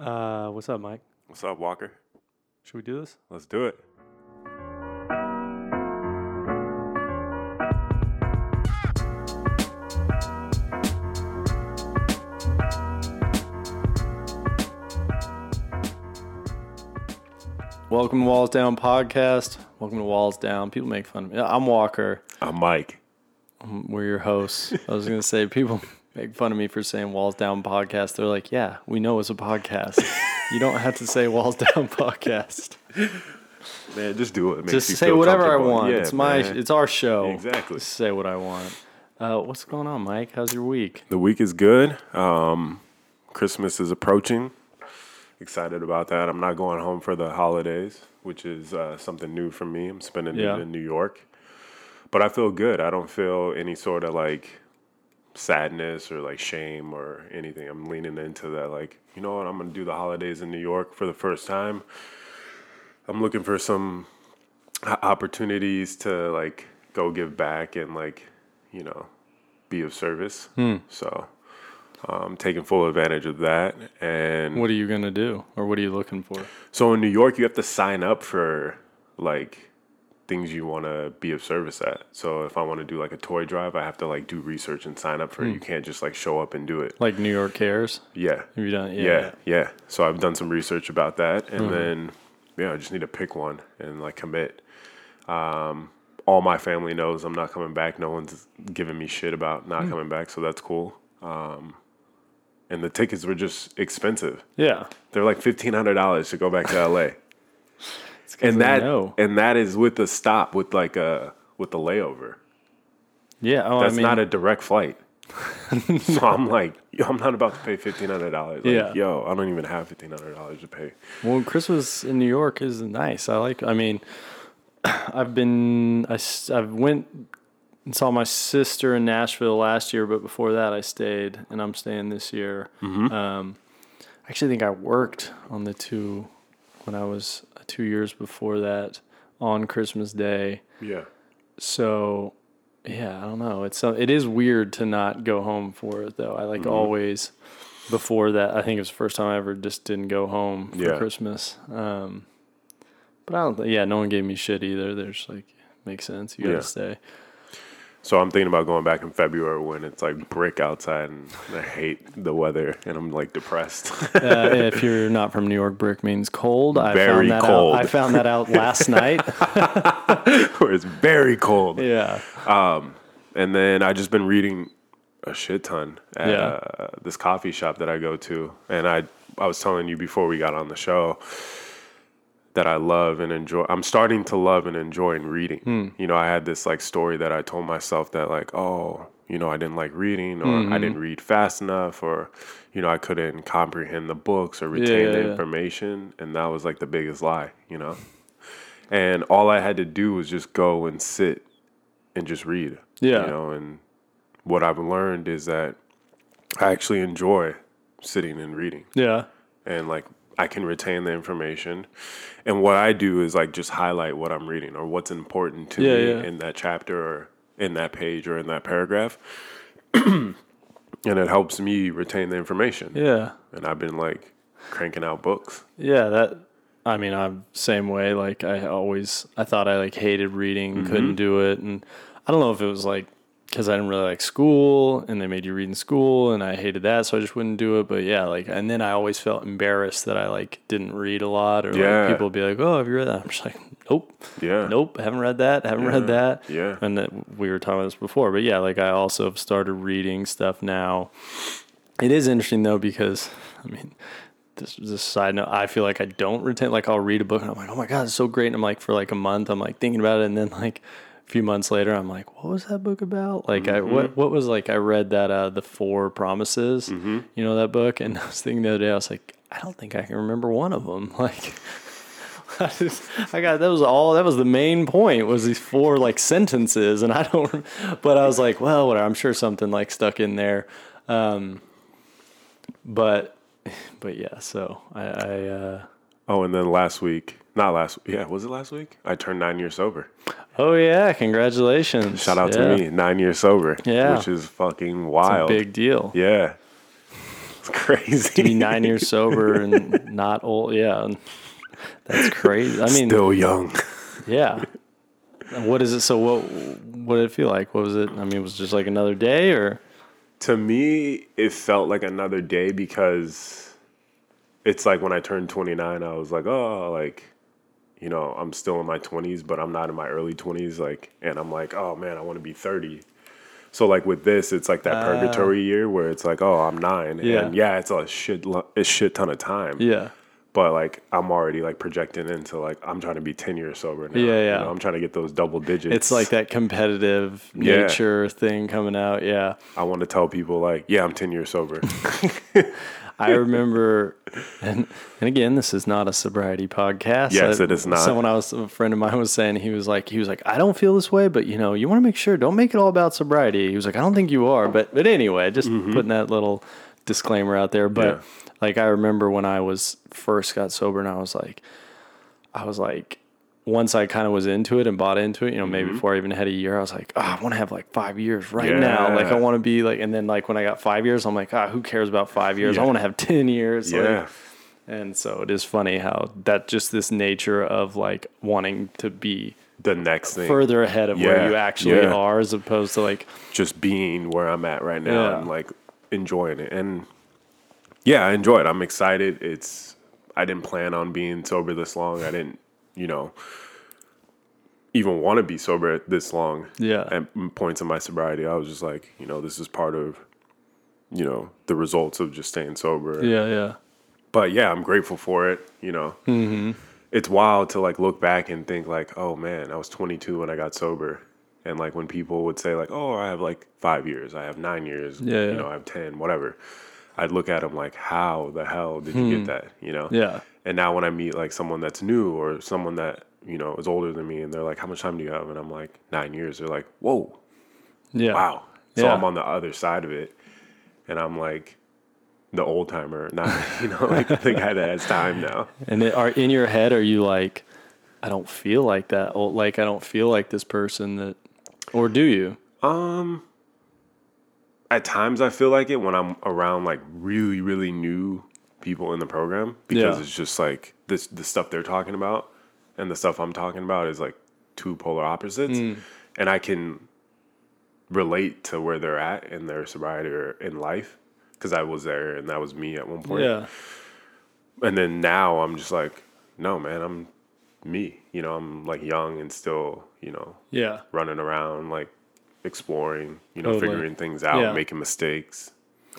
Uh, what's up, Mike? What's up, Walker? Should we do this? Let's do it. Welcome to Walls Down podcast. Welcome to Walls Down. People make fun of me. I'm Walker. I'm Mike. We're your hosts. I was gonna say people make fun of me for saying Walls Down podcast. They're like, yeah, we know it's a podcast. you don't have to say Walls Down podcast. Man, just do it. It Just say whatever I want. Yeah, it's my. man. It's our show. Exactly. Just say what I want. Uh, what's going on, Mike? How's your week? the week is good. Um, Christmas is approaching. Excited about that. I'm not going home for the holidays, which is uh, something new for me. I'm spending Yeah. it in New York, but I feel good. I don't feel any sort of like sadness or like shame or anything. I'm leaning into that. Like, you know what? I'm gonna do the holidays in New York for the first time. I'm looking for some opportunities to like go give back and like you know be of service. So um, taking full advantage of that. And What are you gonna do, or what are you looking for? so in New York, you have to sign up for like things you want to be of service at. So if I want to do like a toy drive, I have to like do research and sign up for it. You can't just like show up and do it. Like New York Cares? Yeah. Have you done? Yeah, yeah. So I've done some research about that, and Mm-hmm. then yeah, I just need to pick one and like commit. Um, all my family knows I'm not coming back. No one's giving me shit about not Hmm. coming back, so that's cool. Um, and the tickets were just expensive. Yeah. They're like fifteen hundred dollars to go back to LA, and that and that is with a stop with like a with the layover. Yeah. Oh, That's I mean, not a direct flight. so I'm like, yo, I'm not about to pay fifteen hundred dollars. Like, Yeah. Yo, I don't even have fifteen hundred dollars to pay. Well, Christmas in New York is nice. I like. I mean, I've been. i've went and saw my sister in Nashville last year, but before that, I stayed, and I'm staying this year. Um, I actually think I worked on the two when I was two years before that on Christmas Day. Yeah. So, yeah, I don't know. It's uh, it is weird to not go home for it though. I like always before that. I think it was the first time I ever just didn't go home for Yeah. Christmas. Um, but I don't. Th- yeah, no one gave me shit either. There's like makes sense. You gotta Yeah. stay. So I'm thinking about going back in February when it's like brick outside and I hate the weather and I'm like depressed. Uh, if you're not from New York, brick means cold. I Very found that cold. Out, I found that out last night. where it's very cold. yeah. And then I just been reading a shit ton at Yeah. uh, this coffee shop that I go to. And I I was telling you before we got on the show that I love and enjoy. I'm starting to love and enjoy reading. Hmm. You know, I had this like story that I told myself that like, oh, you know, I didn't like reading or Mm-hmm. I didn't read fast enough or you know, I couldn't comprehend the books or retain yeah, the yeah. information and that was like the biggest lie, you know. And all I had to do was just go and sit and just read. Yeah. You know, and what I've learned is that I actually enjoy sitting and reading Yeah. and like I can retain the information. And what I do is like just highlight what I'm reading or what's important to Yeah, me yeah. in that chapter or in that page or in that paragraph. and it helps me retain the information. Yeah. And I've been like cranking out books. Yeah, that. I mean, I'm same way. Like I always, I thought I like hated reading, Mm-hmm. couldn't do it, and I don't know if it was like because I didn't really like school, and they made you read in school, and I hated that, so I just wouldn't do it. But yeah, like, and then I always felt embarrassed that I like didn't read a lot, or Yeah. like people would be like, "Oh, have you read that?" I'm just like, "Nope, Yeah. nope, haven't read that, haven't read that." Yeah. and that we were talking about this before, but yeah, like I also have started reading stuff now. It is interesting though because I mean, this is a side note. I feel like I don't retain. Like I'll read a book and I'm like, oh my god, it's so great. And I'm like, for like a month, I'm like thinking about it, and then like few months later, I'm like, what was that book about? Like I what what was like I read that uh the Four Promises, you know that book, and I was thinking the other day, I was like, I don't think I can remember one of them. Like. I, just, I got that was all that was the main point was these four like sentences and I don't but I was like well whatever I'm sure something like stuck in there um but but yeah so I, I uh Oh, and then last week, not last, yeah, was it last week? I turned nine years sober. oh yeah congratulations Shout out Yeah. to me, nine years sober. Yeah. which is fucking It's a wild. big deal yeah, It's crazy. to be nine years sober and not old. Yeah, that's crazy. I mean, Still young. yeah. What is it? So what? What did it feel like? What was it? I mean, it was just like another day, or to me, it felt like another day because it's like when I turned 29, I was like, oh, like, you know, I'm still in my 20s, but I'm not in my early 20s. Like, and I'm like, oh man, I want to be 30. So like with this, it's like that purgatory year where it's like, oh, I'm nine, Ah. Yeah. and yeah, it's a shit, a shit ton of time. yeah, But like, I'm already like projecting into like, I'm trying to be 10 years sober now. Yeah, you yeah. know, I'm trying to get those double digits. it's like that competitive Yeah. nature thing coming out. Yeah, I want to tell people like, yeah, I'm 10 years sober. I remember, and and again, this is not a sobriety podcast. Yes, I- it is not. Someone I was a friend of mine was saying he was like he was like I don't feel this way, but you know you want to make sure don't make it all about sobriety. He was like I don't think you are, but but anyway, just putting that little disclaimer out there. But Mm-hmm. Yeah. like I remember when I was first got sober, and I was like, I was like. Once I kind of was into it and bought into it, you know, maybe Mm-hmm. before I even had a year, I was like, oh, I want to have like five years right now. Like, I want to be like, and then like when I got five years, I'm like, ah, who cares about five years? I want to have 10 years. like- yeah. and so it is funny how that just this nature of like wanting to be The next thing. further ahead of where you actually yeah. are as opposed to like, just being where I'm at right now Yeah. and like enjoying it. And yeah, I enjoy it. I'm excited. It's I didn't plan on being sober this long. I didn't, you know, even want to be sober this long. Yeah. At points in my sobriety, I was just like, you know, this is part of, you know, the results of just staying sober. yeah, yeah. But yeah, I'm grateful for it. You know, mm-hmm. it's wild to like look back and think like, oh man, I was 22 when I got sober, and like when people would say like, oh, I have like five years, I have nine years, Yeah, yeah. you know, I have ten, whatever. I'd look at them like, how the hell did you get that? You know? Hmm. Yeah. And now when I meet like someone that's new or someone that you know is older than me, and they're like, how much time do you have? And I'm like, nine years. They're like, whoa, Yeah. wow. So Yeah. I'm on the other side of it, and I'm like. The old timer, not you know, like the guy that has time now. And are in your head, are you like, I don't feel like that. Old, like, I don't feel like this person that, or do you? Um, at times I feel like it when I'm around like really, really new people in the program because Yeah. it's just like this the stuff they're talking about and the stuff I'm talking about is like two polar opposites, hmm. and I can relate to where they're at in their sobriety or in life because I was there and that was me at one point. Yeah. And then now I'm just like, no, man, I'm me. You know, I'm like young and still, you know, Yeah. running around, like exploring, you know, Totally. figuring things out, Yeah. making mistakes.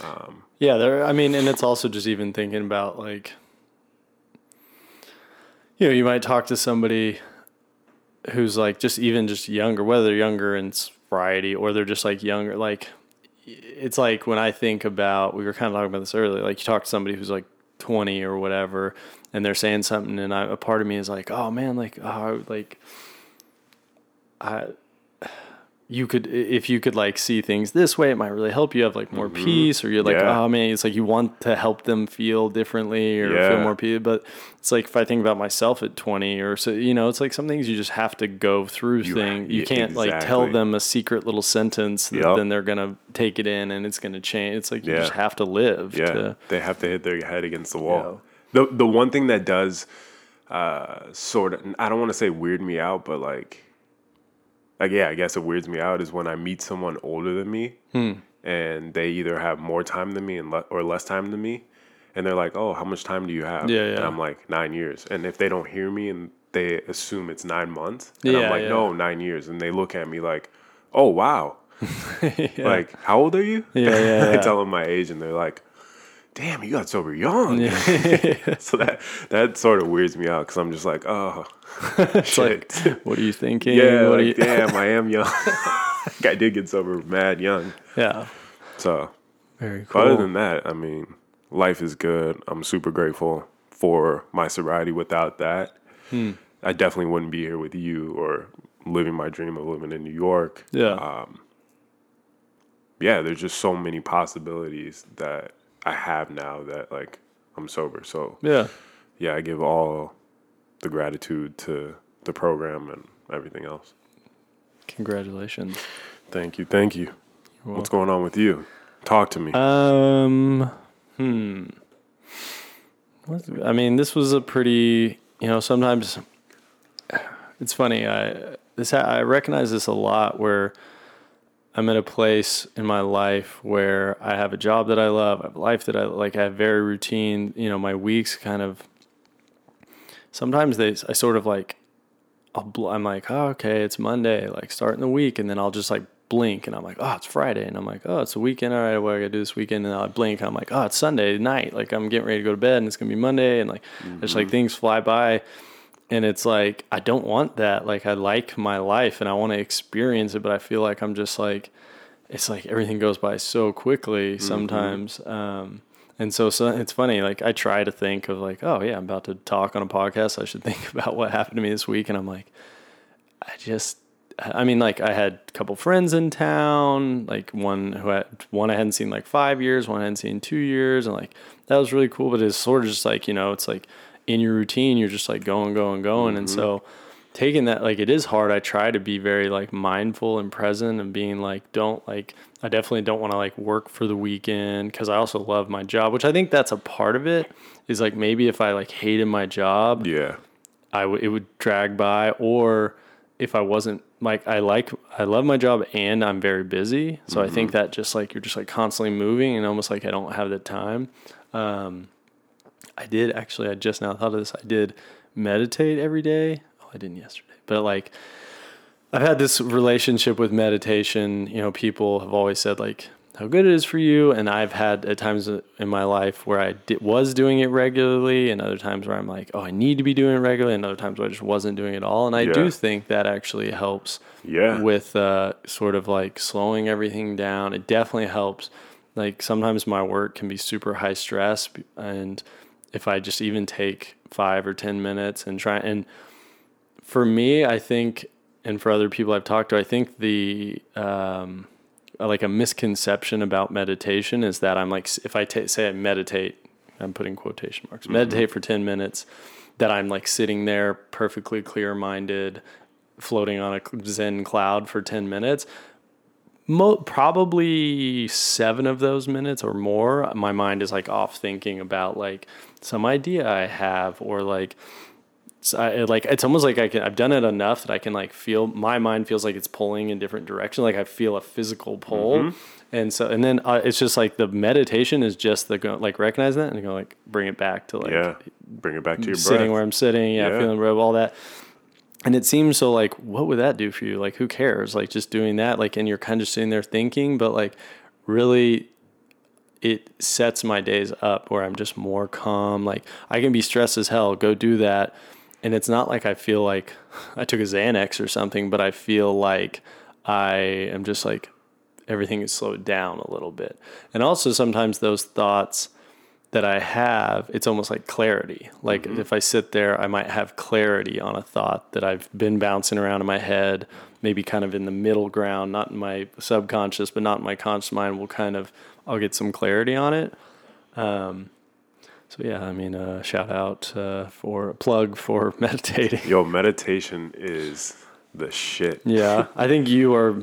Um, yeah, there. I mean, and it's also just even thinking about like, you know, you might talk to somebody who's like just even just younger, whether they're younger in sobriety or they're just like younger. Like, it's like when I think about, we were kind of talking about this earlier. Like, you talk to somebody who's like twenty or whatever, and they're saying something, and I, a part of me is like, oh man, like, oh, like, I you could if you could like see things this way it might really help you have like more peace or you're like Mm-hmm. Yeah. oh man it's like you want to help them feel differently or feel more peace but it's like if i think about myself at 20 or so you know it's like some things you just have to go through You- thing you can't like tell them a secret little sentence that Yup. then they're gonna take it in and it's gonna change it's like you Yeah. just have to live Yeah, to, they have to hit their head against the wall. The the one thing that does uh, sort of, I don't want to say weird me out, but like, like yeah, I guess it weirds me out is when I meet someone older than me, Hmm. and they either have more time than me and le- or less time than me, and they're like, "Oh, how much time do you have?" Yeah, And. I'm like nine years, and if they don't hear me and they assume it's nine months, and Yeah, I'm like, yeah. "No, nine years," and they look at me like, "Oh, wow." Like, how old are you? Yeah, yeah, I yeah. tell them my age, and they're like, "Damn, you got sober young." so that that sort of weirds me out because I'm just like, "Oh, it's shit." like what are you thinking yeah, like, you, damn, I am young. Like, I did get sober mad young. yeah So, very cool other than that, I mean, life is good. I'm super grateful for my sobriety. Without that, Hmm. I definitely wouldn't be here with you or living my dream of living in New York. yeah yeah, there's just so many possibilities that I have now that like I'm sober. So yeah yeah, I give all the gratitude to the program and everything else. congratulations Thank you, thank you. What's going on with you? Talk to me. Um, What- I mean, this was a pretty, you know, sometimes it's funny. I this ha- I recognize this a lot where I'm at a place in my life where I have a job that I love, I have a life that I like, I have very routine. You know, my weeks kind of. Sometimes they, I sort of like, I'll bl- I'm like, oh, okay, it's Monday, like starting the week, and then I'll just like blink, and I'm like, oh, it's Friday, and I'm like, oh, it's a weekend. All right, what I gotta do this weekend? And I blink, and I'm like, oh, it's Sunday night, like I'm getting ready to go to bed, and it's gonna be Monday, and like, it's like mm-hmm. things fly by and it's like I don't want that. Like I like my life and I want to experience it, but I feel like I'm just like it's like everything goes by so quickly sometimes. Um, and so, so it's funny. Like I try to think of like, oh yeah, I'm about to talk on a podcast. I should think about what happened to me this week, and I'm like, I just. I mean, like I had a couple friends in town, like one who had one I hadn't seen like five years, one I hadn't seen two years, and like that was really cool. But it's sort of just like you know, it's like in your routine, you're just like going, going, going, and so taking that like it is hard. I try to be very like mindful and present and being like, don't like. I definitely don't want to like work for the weekend because I also love my job, which I think that's a part of it. Is like maybe if I like hated my job, Yeah. I w- it would drag by or if I wasn't like I like I love my job and I'm very busy so I think that just like you're just like constantly moving and almost like I don't have the time um I did actually I just now thought of this I did meditate every day oh I didn't yesterday but like I've had this relationship with meditation. You know, people have always said like how good it is for you, and I've had at times in my life where I di- was doing it regularly, and other times where I'm like, oh, I need to be doing it regularly, and other times where I just wasn't doing it all. And I Yeah. do think that actually helps Yeah. with uh, sort of like slowing everything down. It definitely helps. Like sometimes my work can be super high stress, and if I just even take five or ten minutes and try and for me, I think, and for other people I've talked to, I think the um, like a misconception about meditation is that I'm like, if I say I meditate, I'm putting quotation marks, meditate for 10 minutes, that I'm like sitting there perfectly clear minded, floating on a Zen cloud for 10 minutes. Mo- probably seven of those minutes or more, my mind is like off thinking about like some idea I have or like so I, like it's almost like I can I've done it enough that I can like feel my mind feels like it's pulling in different directions like I feel a physical pull Mm-hmm. and so and then uh, it's just like the meditation is just the go, like recognize that and go like bring it back to like yeah. Bring it back to your sitting breath. where I'm sitting yeah, Yeah. feeling robe all that and it seems so like what would that do for you like who cares like just doing that like and you're kind of just sitting there thinking but like really it sets my days up where I'm just more calm. Like I can be stressed as hell, go do that. And it's not like I feel like I took a Xanax or something, but I feel like I am just like everything is slowed down a little bit. And also sometimes those thoughts that I have, it's almost like clarity. Like mm-hmm. if I sit there, I might have clarity on a thought that I've been bouncing around in my head, maybe kind of in the middle ground, not in my subconscious, but not in my conscious mind. Will kind of, I'll get some clarity on it. Um, so yeah, I mean, uh, shout out uh, for a plug for meditating. Yo, meditation is the shit. Yeah, I think you are.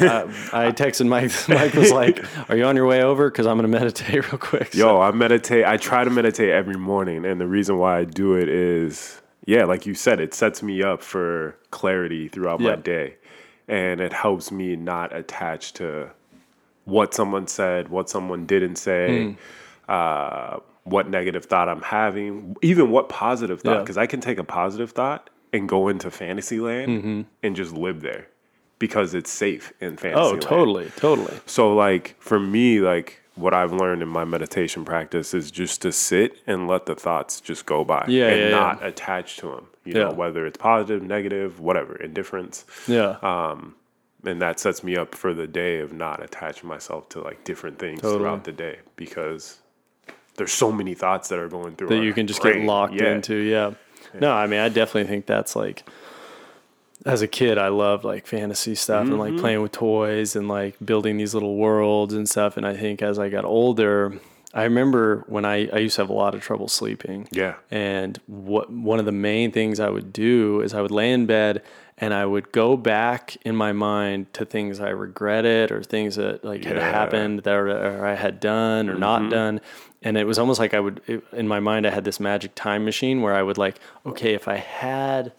Uh, I texted Mike. Mike was like, "Are you on your way over? Because I'm gonna meditate real quick." So- Yo, I meditate. I try to meditate every morning, and the reason why I do it is, yeah, like you said, it sets me up for clarity throughout Yeah. my day, and it helps me not attach to what someone said, what someone didn't say, Hmm. uh, what negative thought I'm having, even what positive thought. Yeah. Because I can take a positive thought and go into fantasy land Mm-hmm. and just live there because it's safe in fantasy. oh, land. totally, totally. So like for me, like what I've learned in my meditation practice is just to sit and let the thoughts just go by Yeah, and yeah, not yeah. attach to them. You Yeah. know, whether it's positive, negative, whatever, indifference. Yeah, And that sets me up for the day of not attaching myself to like different things Totally. throughout the day because there's so many thoughts that are going through that you can just get locked Yeah. into. Yeah. No, I mean, I definitely think that's like, as a kid, I loved like fantasy stuff and Mm-hmm. like playing with toys and like building these little worlds and stuff. And I think as I got older, I remember when I, I used to have a lot of trouble sleeping. Yeah. And what one of the main things I would do is I would lay in bed and I would go back in my mind to things I regretted or things that like had happened that or, or I had done or not mm-hmm. done. And it was almost like I would it, in my mind I had this magic time machine where I would like, okay, if I had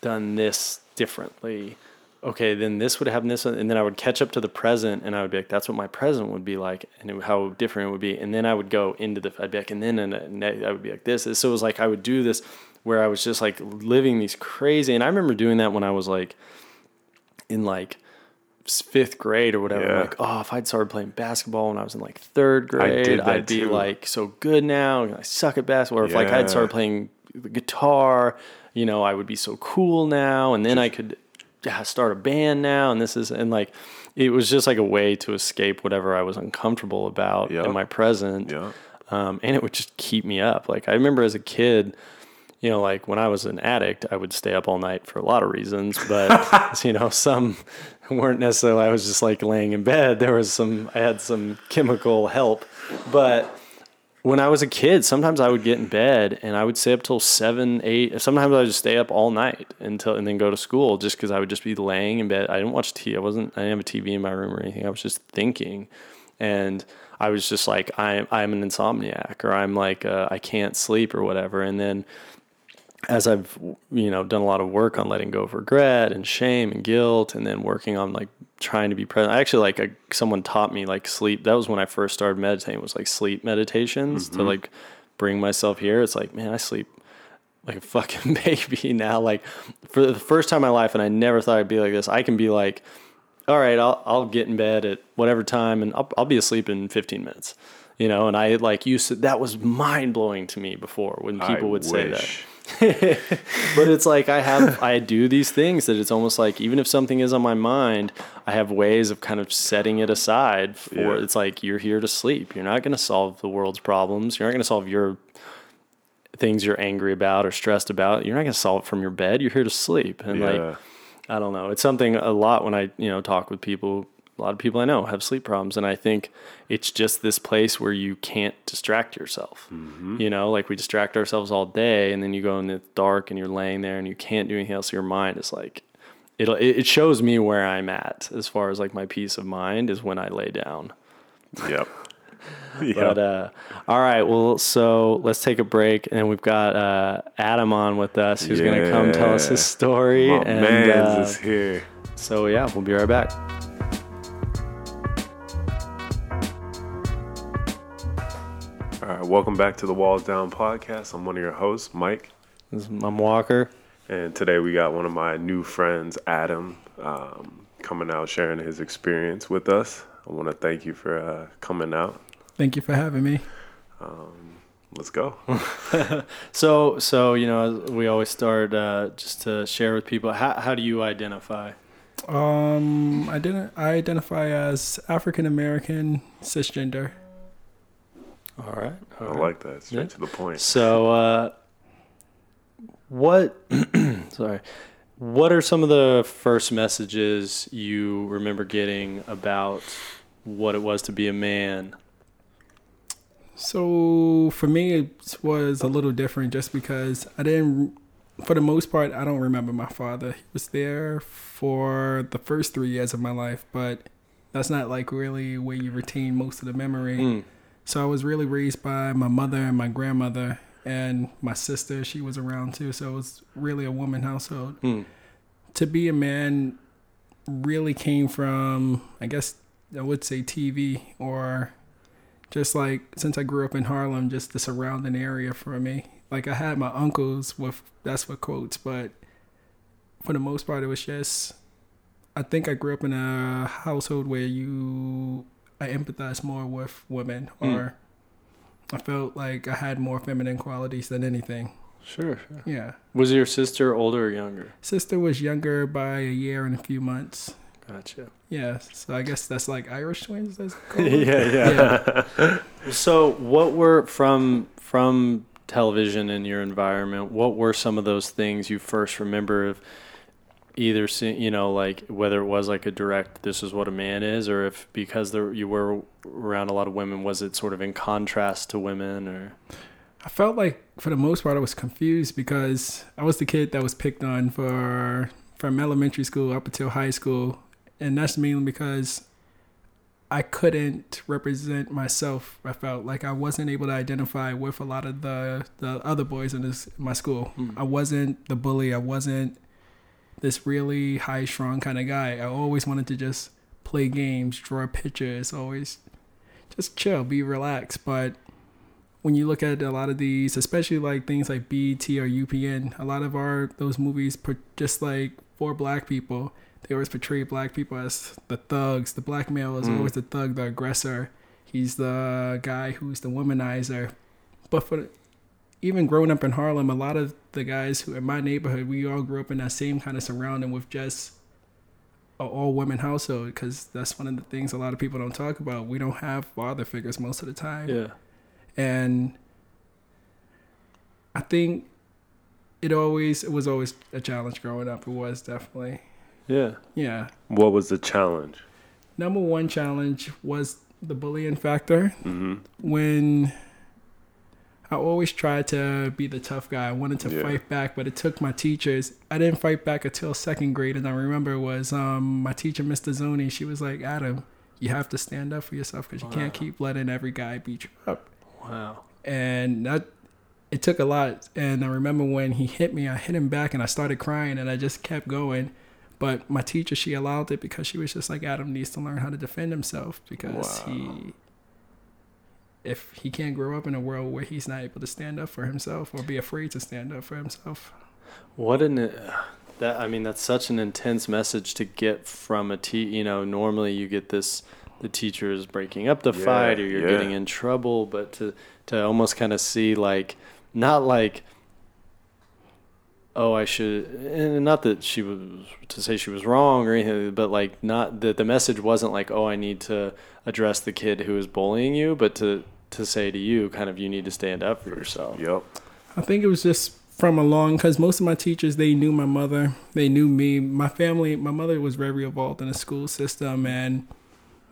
done this differently, okay, then this would happen this and then I would catch up to the present, and I would be like, that's what my present would be like, and it, how different it would be, and then I would go into the, I'd be like, and then and, and I would be like this, so it was like I would do this where I was just like living these crazy, and I remember doing that when I was like in like fifth grade or whatever. Yeah. Like, oh, if I'd started playing basketball when I was in like third grade, I'd be too. like so good now. I suck at basketball. Or if like I'd started playing the guitar, you know, I would be so cool now, and then I could yeah, start a band now. And this is and like it was just like a way to escape whatever I was uncomfortable about Yep. in my present. Yeah. Um, and it would just keep me up. Like I remember as a kid, you know, like when I was an addict, I would stay up all night for a lot of reasons, but you know, some weren't necessarily. I was just like laying in bed. There was some. I had some chemical help, but when I was a kid, sometimes I would get in bed and I would stay up till seven, eight. Sometimes I would just stay up all night until and then go to school just because I would just be laying in bed. I didn't watch TV. I wasn't. I didn't have a TV in my room or anything. I was just thinking, and I was just like, I'm I'm an insomniac or I'm like uh, I can't sleep or whatever. And then as I've you know done a lot of work on letting go of regret and shame and guilt, and then working on like trying to be present. I actually like a, someone taught me like sleep. That was when I first started meditating. Was like sleep meditations to mm-hmm. like bring myself here. It's like man, I sleep like a fucking baby now. Like for the first time in my life, and I never thought I'd be like this. I can be like, all right, I'll I'll get in bed at whatever time, and I'll I'll be asleep in 15 minutes. You know, and I like used to. That was mind blowing to me before when people I would say that wish. but it's like I have I do these things that it's almost like even if something is on my mind, I have ways of kind of setting it aside for Yeah. it's like you're here to sleep. You're not going to solve the world's problems. You're not going to solve your things you're angry about or stressed about. You're not going to solve it from your bed. You're here to sleep. And Yeah. like I don't know. It's something a lot when I, you know, talk with people. A lot of people I know have sleep problems, and I think it's just this place where you can't distract yourself. You know, like we distract ourselves all day, and then you go in the dark and you're laying there and you can't do anything else. Your mind is like, it'll. It it shows me where I'm at as far as like my peace of mind is when I lay down. Yep. Yep. But uh, all right, well, so let's take a break, and we've got uh, Adam on with us, who's going to come tell us his story. My and man's uh, is here. so yeah, we'll be right back. All right, welcome back to the Walls Down podcast. I'm one of your hosts, Mike, This is Mom Walker. and today we got one of my new friends, Adam, um, coming out sharing his experience with us. I want to thank you for uh, coming out. Thank you for having me. Let's go. So, so you know, we always start uh, just to share with people. How how do you identify? Um, I didn't. I identify as African American cisgender. All right, all I right. like that. Straight Yeah. to the point. So, uh, what? sorry. What are some of the first messages you remember getting about what it was to be a man? So for me, it was a little different, just because I didn't. For the most part, I don't remember my father. He was there for the first three years of my life, but that's not like really where you retain most of the memory. Mm. So I was really raised by my mother and my grandmother and my sister. She was around too, so it was really a woman household. Mm. To be a man really came from, I guess I would say TV or just like since I grew up in Harlem, just the surrounding area for me. Like I had my uncles with that's what quotes, but for the most part, it was just. I think I grew up in a household where you I empathize more with women, hmm. or I felt like I had more feminine qualities than anything. Sure, sure. Yeah, Was your sister older or younger? sister was younger by a year and a few months. Gotcha. Yeah, so I guess that's like Irish twins. That's called. yeah, yeah. So, what were from from television in your environment? What were some of those things you first remember of either seeing, you know, like whether it was like a direct, this is what a man is, or if because there you were around a lot of women, was it sort of in contrast to women, or I felt like for the most part I was confused because I was the kid that was picked on for from elementary school up until high school, and that's mainly because I couldn't represent myself. I felt like I wasn't able to identify with a lot of the the other boys in this my school. Hmm. I wasn't the bully. I wasn't this really high strung kind of guy. I always wanted to just play games, draw pictures, always just chill, be relaxed. But when you look at a lot of these, especially like things like BET or UPN, a lot of our those movies put just like for black people, they always portray black people as the thugs. The black male is Mm. always the thug, the aggressor. He's the guy who's the womanizer. But for even growing up in Harlem, a lot of the guys who in my neighborhood, we all grew up in that same kind of surrounding with just an all women household because that's one of the things a lot of people don't talk about. We don't have father figures most of the time. yeah, And I think it always it was always a challenge growing up. It was definitely. yeah, Yeah. What was the challenge? Number one challenge was the bullying factor. hmm when I always tried to be the tough guy. I wanted to Yeah. fight back, but it took my teachers. I didn't fight back until second grade, and I remember was um, my teacher, Mr. Zoni. She was like, "Adam, you have to stand up for yourself because you can't keep letting every guy beat you up." wow, And that it took a lot. And I remember when he hit me, I hit him back, and I started crying, and I just kept going. But my teacher, she allowed it because she was just like, Adam needs to learn how to defend himself because Wow. he, if he can't grow up in a world where he's not able to stand up for himself or be afraid to stand up for himself. what an uh, that I mean that's such an intense message to get from a te You know, normally you get this the teacher is breaking up the Yeah, fight or you're yeah. getting in trouble, but to to almost kind of see like not like oh I should and not that she was to say she was wrong or anything but like not that the message wasn't like oh I need to address the kid who is bullying you but to to say to you kind of you need to stand up for yourself. Yep. I think it was just from a long because most of my teachers they knew my mother, they knew me, my family. My mother was very involved in the school system, and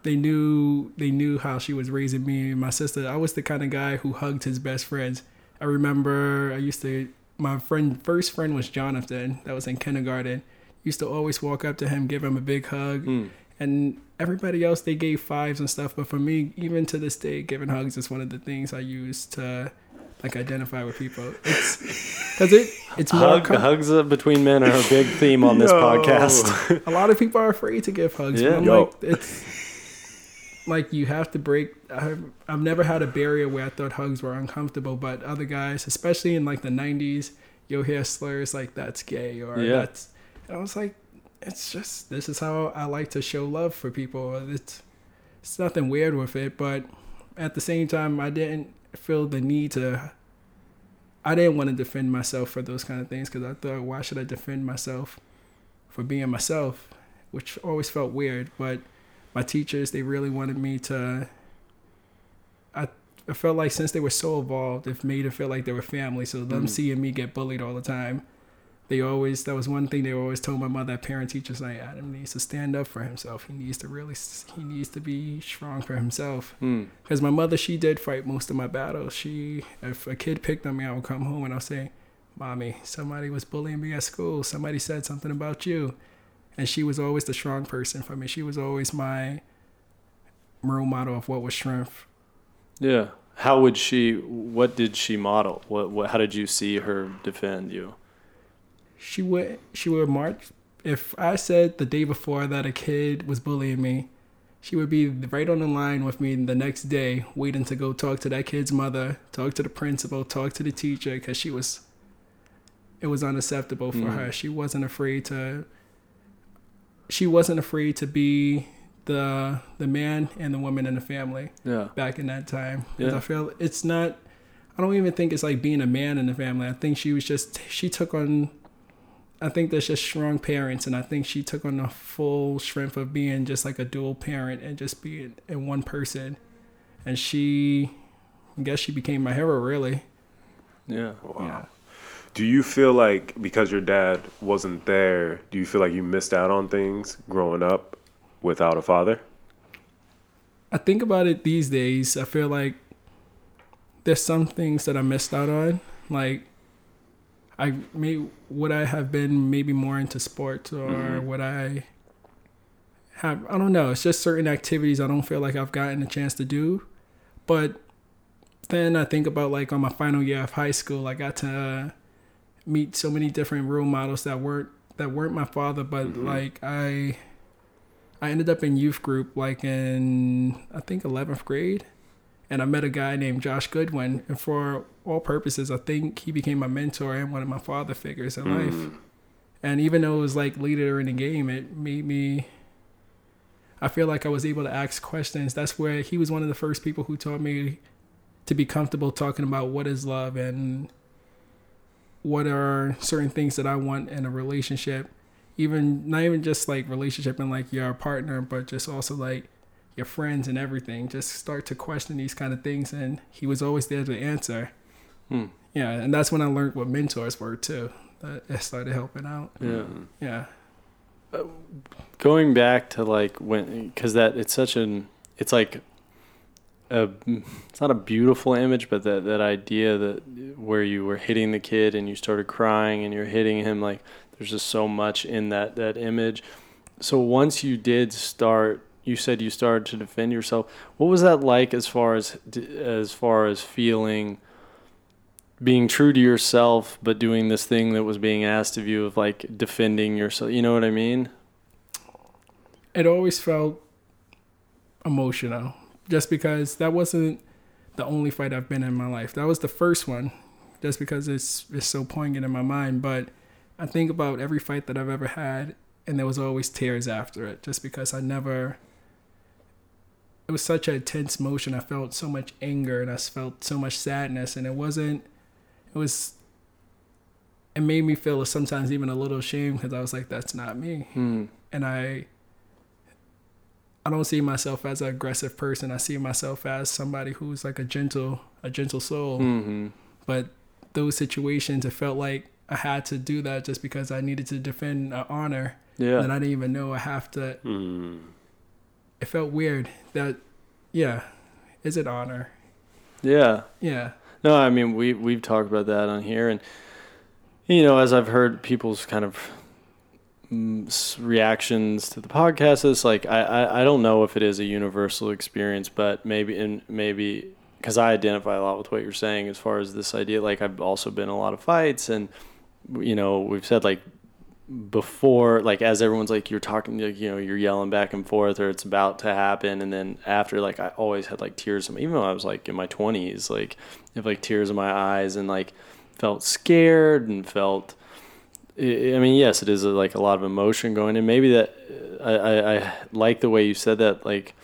they knew they knew how she was raising me and my sister. I was the kind of guy who hugged his best friends. I remember I used to my friend first friend was Jonathan that was in kindergarten. Used to always walk up to him, give him a big hug, Mm. And everybody else they gave fives and stuff. But for me, even to this day, giving hugs is one of the things I use to like identify with people. It's because it it's more. Hug, com- hugs between men are a big theme on this Yo. podcast. a lot of people are afraid to give hugs. Yeah. but I'm like it's like you have to break. I've, I've never had a barrier where I thought hugs were uncomfortable, but other guys, especially in like the '90s, you'll hear slurs like "that's gay" or Yeah. "that's." And I was like, it's just this is how I like to show love for people. It's it's nothing weird with it, but at the same time, I didn't feel the need to. I didn't want to defend myself for those kind of things because I thought, why should I defend myself for being myself, which always felt weird. But my teachers, they really wanted me to. I I felt like since they were so involved, it made it feel like they were family. So them Mhm. seeing me get bullied all the time, they always that was one thing they always told my mother. Parent teachers like Adam needs to stand up for himself. He needs to really he needs to be strong for himself. Hmm. Because my mother, she did fight most of my battles. She, if a kid picked on me, I would come home and I'll say, "Mommy, somebody was bullying me at school. Somebody said something about you," and she was always the strong person for me. She was always my role model of what was strength. Yeah. How would she? What did she model? What? What? How did you see her defend you? She would, she would march. If I said the day before that a kid was bullying me, she would be right on the line with me the next day, waiting to go talk to that kid's mother, talk to the principal, talk to the teacher, because she was. It was unacceptable for Mm. her. She wasn't afraid to. She wasn't afraid to be the the man and the woman in the family Yeah. back in that time. Because Yeah. I feel it's not. I don't even think it's like being a man in the family. I think she was just she took on. I think there's just strong parents, and I think she took on the full strength of being just like a dual parent and just being in one person. And she, I guess she became my hero, really. Yeah. Wow. Yeah. Do you feel like because your dad wasn't there, do you feel like you missed out on things growing up without a father? I think about it these days. I feel like there's some things that I missed out on. Like I may would I have been maybe more into sports or Mm-hmm. would I have I don't know. It's just certain activities I don't feel like I've gotten a chance to do. But then I think about like on my final year of high school, I got to uh, meet so many different role models that weren't that weren't my father, but Mm-hmm. like I I ended up in youth group like in I think 11th grade and I met a guy named Josh Goodwin and for all purposes I think he became my mentor and one of my father figures in life. Mm. And even though it was like later in the game, it made me I feel like I was able to ask questions. That's where he was one of the first people who taught me to be comfortable talking about what is love and what are certain things that I want in a relationship. Even not even just like relationship and like your partner, but just also like your friends and everything. Just start to question these kind of things and he was always there to answer. Hmm. Yeah, and that's when I learned what mentors were too. That started helping out. Yeah. Yeah. Going back to like when, because that it's such an, it's like a, it's not a beautiful image, but that that idea that where you were hitting the kid and you started crying and you're hitting him, like there's just so much in that that image. So once you did start, you said you started to defend yourself. What was that like as far as as far as feeling? being true to yourself but doing this thing that was being asked of you of like defending yourself you know what i mean it always felt emotional just because that wasn't the only fight I've been in my life. That was the first one just because it's it's so poignant in my mind, but I think about every fight that I've ever had and there was always tears after it just because I never it was such a tense motion. I felt so much anger and I felt so much sadness and it wasn't it was it made me feel sometimes even a little ashamed because I was like that's not me hmm. and I I don't see myself as an aggressive person. I see myself as somebody who's like a gentle a gentle soul. hmm But those situations it felt like I had to do that just because I needed to defend an honor yeah that I didn't even know I have to Mm. It felt weird that yeah, is it honor? yeah Yeah. no i mean we we've talked about that on here and you know as i've heard people's kind of mm, reactions to the podcast it's like I, I i don't know if it is a universal experience but maybe in maybe because i identify a lot with what you're saying as far as this idea like i've also been in a lot of fights and you know we've said like before like as everyone's like you're talking like you know you're yelling back and forth or it's about to happen and then after like i always had like tears in my, even though i was like in my 20s like I have like tears in my eyes and like felt scared and felt i mean yes it is like a lot of emotion going in. Maybe that I, I i like the way you said that like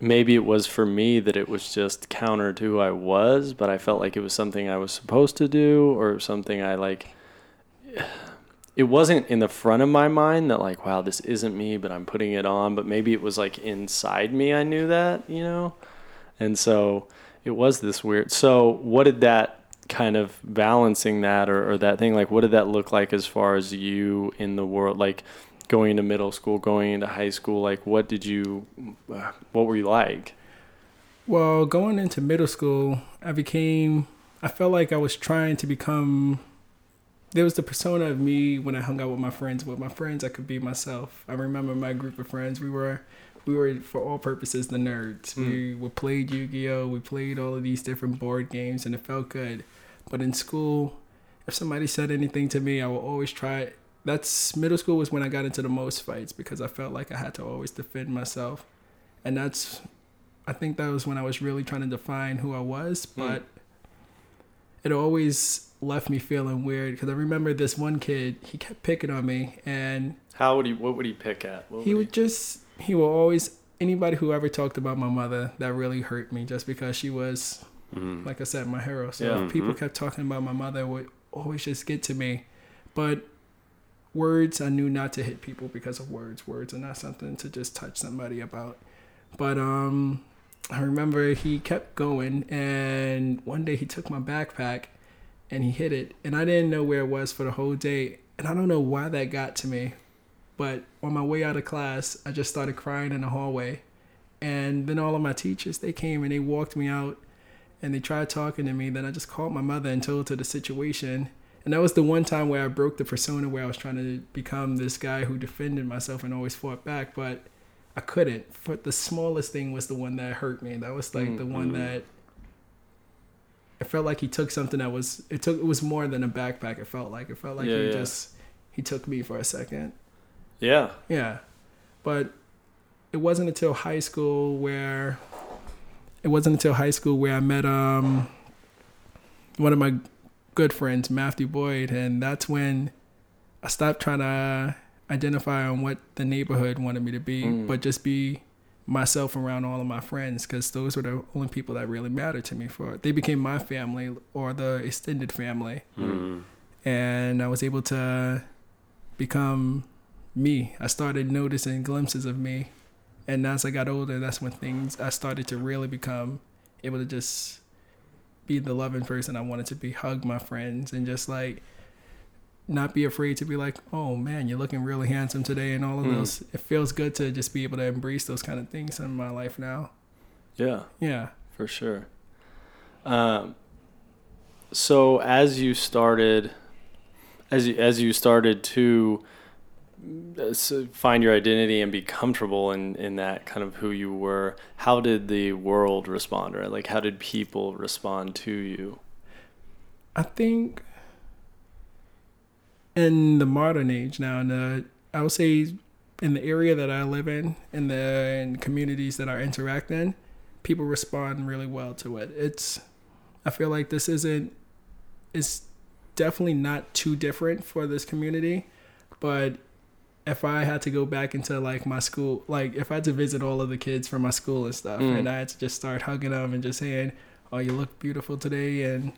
maybe it was for me that it was just counter to who i was but i felt like it was something i was supposed to do or something i like it wasn't in the front of my mind that like wow this isn't me but i'm putting it on but maybe it was like inside me i knew that you know? And so it was this weird so what did that kind of balancing that or, or that thing like what did that look like as far as you in the world like going into middle school going into high school like what did you what were you like? Well, going into middle school, I became I felt like I was trying to become there was the persona of me when I hung out with my friends. With my friends, I could be myself. I remember my group of friends. We were, we were for all purposes the nerds. Hmm. We we played Yu Gi Oh. We played all of these different board games, and it felt good. But in school, if somebody said anything to me, I would always try. That's middle school was when I got into the most fights because I felt like I had to always defend myself, and that's. I think that was when I was really trying to define who I was, hmm. but it always left me feeling weird because I remember this one kid, he kept picking on me and how would he what would he pick at he would just, he will always, anybody who ever talked about my mother, that really hurt me just because she was, Mm. like I said, my hero. So Yeah. if people kept talking about my mother, it would always just get to me. But words, I knew not to hit people because of words. Words are not something to just touch somebody about. But um, I remember he kept going, and one day he took my backpack, and he hit it, and I didn't know where it was for the whole day, and I don't know why that got to me, but on my way out of class, I just started crying in the hallway, and then all of my teachers they came and they walked me out, and they tried talking to me. Then I just called my mother and told her the situation. And that was the one time where I broke the persona where I was trying to become this guy who defended myself and always fought back, but I couldn't. For the smallest thing was the one that hurt me. That was like mm, the one mm-hmm. that it felt like he took something that was it took it was more than a backpack. It felt like it felt like Yeah, he yeah. just he took me for a second. Yeah. Yeah. But it wasn't until high school where it wasn't until high school where I met um one of my good friends, Matthew Boyd, and that's when I stopped trying to identify on what the neighborhood wanted me to be, Mm. but just be myself around all of my friends because those were the only people that really mattered to me for they became my family or the extended family Mm. and I was able to become me. I started noticing glimpses of me, and as I got older, that's when things I started to really become able to just be the loving person I wanted to be, hug my friends, and just like not be afraid to be like, "Oh man, you're looking really handsome today," and all of Mm. those. It feels good to just be able to embrace those kind of things in my life now. Yeah. Yeah. for sure. Um, so as you started, as you, as you started to uh, find your identity and be comfortable in, in that kind of who you were, how did the world respond, right? Like, how did people respond to you? I think in the modern age now, in the I would say in the area that I live in, in the in communities that I interact in, people respond really well to it. It's I feel like this isn't it's definitely not too different for this community, but if I had to go back into like my school, like if I had to visit all of the kids from my school and stuff, Mm. and I had to just start hugging them and just saying, "Oh, you look beautiful today," and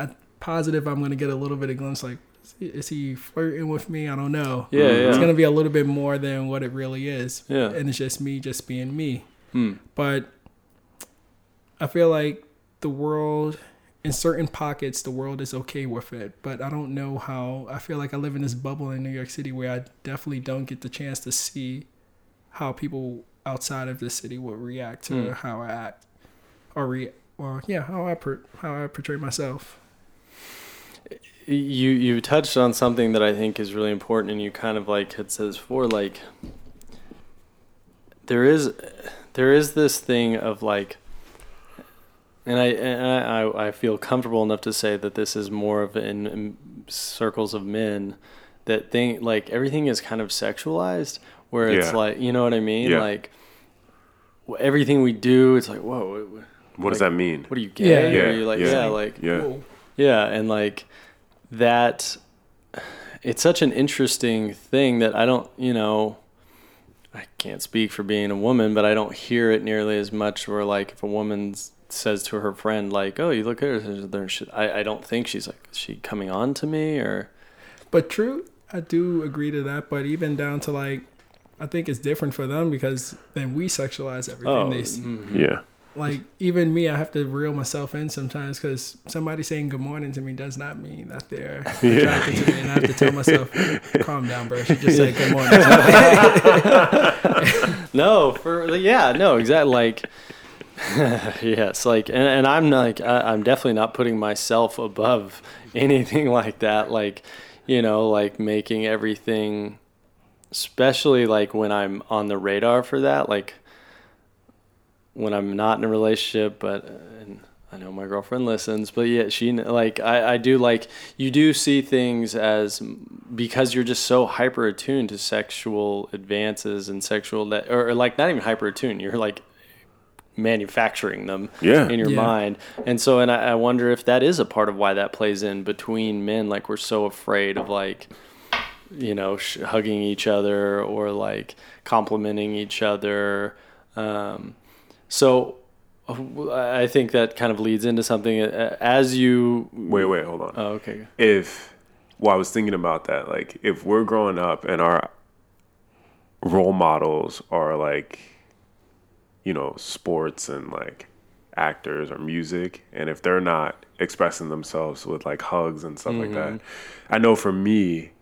I'm positive I'm gonna get a little bit of glimpse like, is he, flirting with me? I don't know. Yeah, It's gonna be a little bit more than what it really is, Yeah. and it's just me just being me. Hmm. But I feel like the world, in certain pockets, the world is okay with it. But I don't know how. I feel like I live in this bubble in New York City where I definitely don't get the chance to see how people outside of the city will react to Mm. how I act, or re, or yeah, how I per, how I portray myself. You you touched on something that I think is really important, and you kind of like had said this before, like there is there is this thing of like, and I and I I- I feel comfortable enough to say that this is more of in, in circles of men that think like everything is kind of sexualized, where it's Yeah. like you know what I mean, Yeah. like everything we do, it's like whoa. what- What does that mean? What are you gay? Yeah. Or are you like Yeah. yeah, like Yeah. Whoa. Yeah, and like that it's such an interesting thing that I don't, you know, I can't speak for being a woman, but I don't hear it nearly as much where like if a woman says to her friend like, "Oh, you look at her," there I I don't think she's like, is she coming on to me or But true, I do agree to that. But even down to like, I think it's different for them because then we sexualize everything. oh, they, s- mhm. Yeah. Like even me, I have to reel myself in sometimes because somebody saying good morning to me does not mean that they're attracted to me, and I have to tell myself, "Calm down, bro." She just said good morning. no, for yeah, no, exactly. Like, yes, like, and, and I'm like, I, I'm definitely not putting myself above anything like that. Like, you know, like making everything, especially like when I'm on the radar for that, like when I'm not in a relationship, but. And, I know my girlfriend listens, but yeah, she like I, I do like you do see things as because you're just so hyper attuned to sexual advances and sexual that or, or like not even hyper attuned, you're like manufacturing them Yeah. in your Yeah. mind, and so and I, I wonder if that is a part of why that plays in between men, like we're so afraid of like you know sh- hugging each other or like complimenting each other. Um, so I think that kind of leads into something uh, as you. Wait, wait, hold on. Oh, okay. if well, I was thinking about that. Like, if we're growing up and our role models are like, you know, sports and like actors or music, and if they're not expressing themselves with like hugs and stuff like that, I know for me,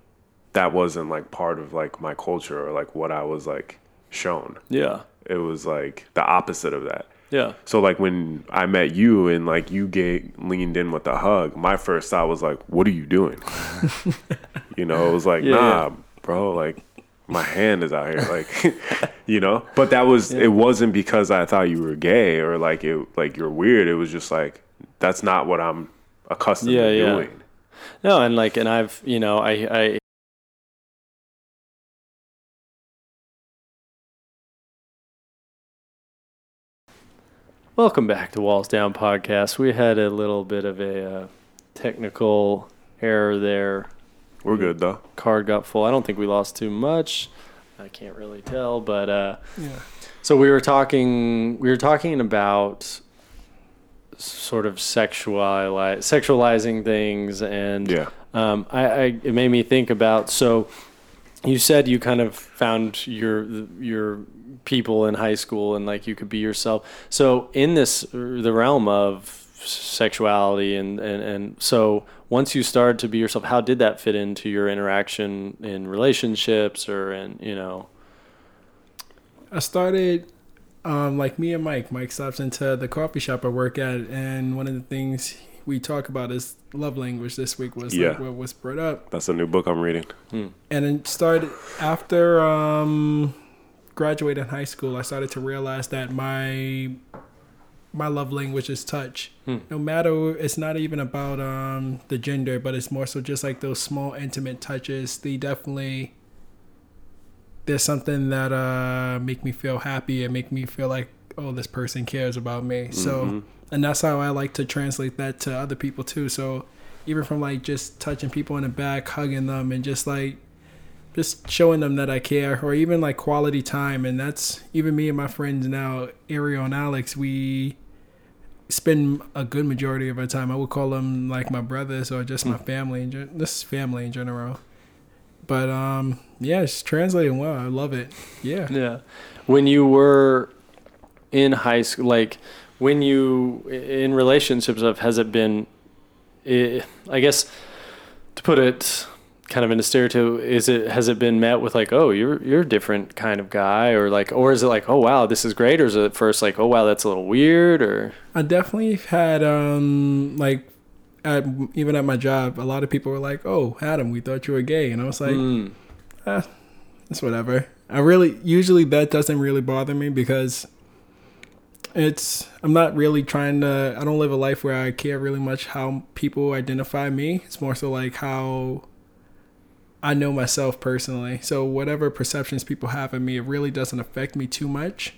that wasn't like part of like my culture or like what I was like shown. Yeah. It was like the opposite of that. Yeah. So like when I met you and like you gave leaned in with a hug, my first thought was like, "What are you doing?" you know, it was like, Yeah, "Nah, yeah. bro, like my hand is out here, like, you know." But that was it wasn't because I thought you were gay or like it like you're weird. It was just like that's not what I'm accustomed Yeah, to yeah. doing. No, and like, and I've, you know, I, I, welcome back to Walls Down Podcast. We had a little bit of a uh, technical error there. We're good though. Card got full. I don't think we lost too much. I can't really tell, but uh, Yeah. so we were talking. We were talking about sort of sexuali- sexualizing things and Yeah. um, I, I it made me think about so you said you kind of found your your people in high school and like you could be yourself so in this the realm of sexuality and and, and so once you started to be yourself how did that fit into your interaction in relationships or in you know I started um, like me and Mike. Mike stops into the coffee shop I work at, and one of the things we talk about is love language. This week was Yeah. like what was brought up, That's a new book I'm reading. and it started after um, graduating high school. I started to realize that my my love language is touch. Hmm. No matter, it's not even about um, the gender, but it's more so just like those small intimate touches. They definitely there's something that uh make me feel happy and make me feel like oh this person cares about me so and that's how i like to translate that to other people too so even from like just touching people in the back hugging them and just like just showing them that i care or even like quality time and that's even me and my friends now ariel and alex we spend a good majority of our time i would call them like my brothers or just my family in this family in general but um yeah it's translating well i love it yeah Yeah. When you were in high school, like when you in relationships of has it been? I guess to put it kind of in a stereotype, is it has it been met with like, oh, you're you're a different kind of guy, or like, or is it like, oh wow, this is great, or is it at first like, oh wow, that's a little weird, or I definitely had um like at even at my job, a lot of people were like, "Oh, Adam, we thought you were gay," and I was like, Mm, "Ah, it's whatever." I really usually that doesn't really bother me because it's I'm not really trying to. I don't live a life where I care really much how people identify me. It's more so like how I know myself personally. So whatever perceptions people have of me, it really doesn't affect me too much.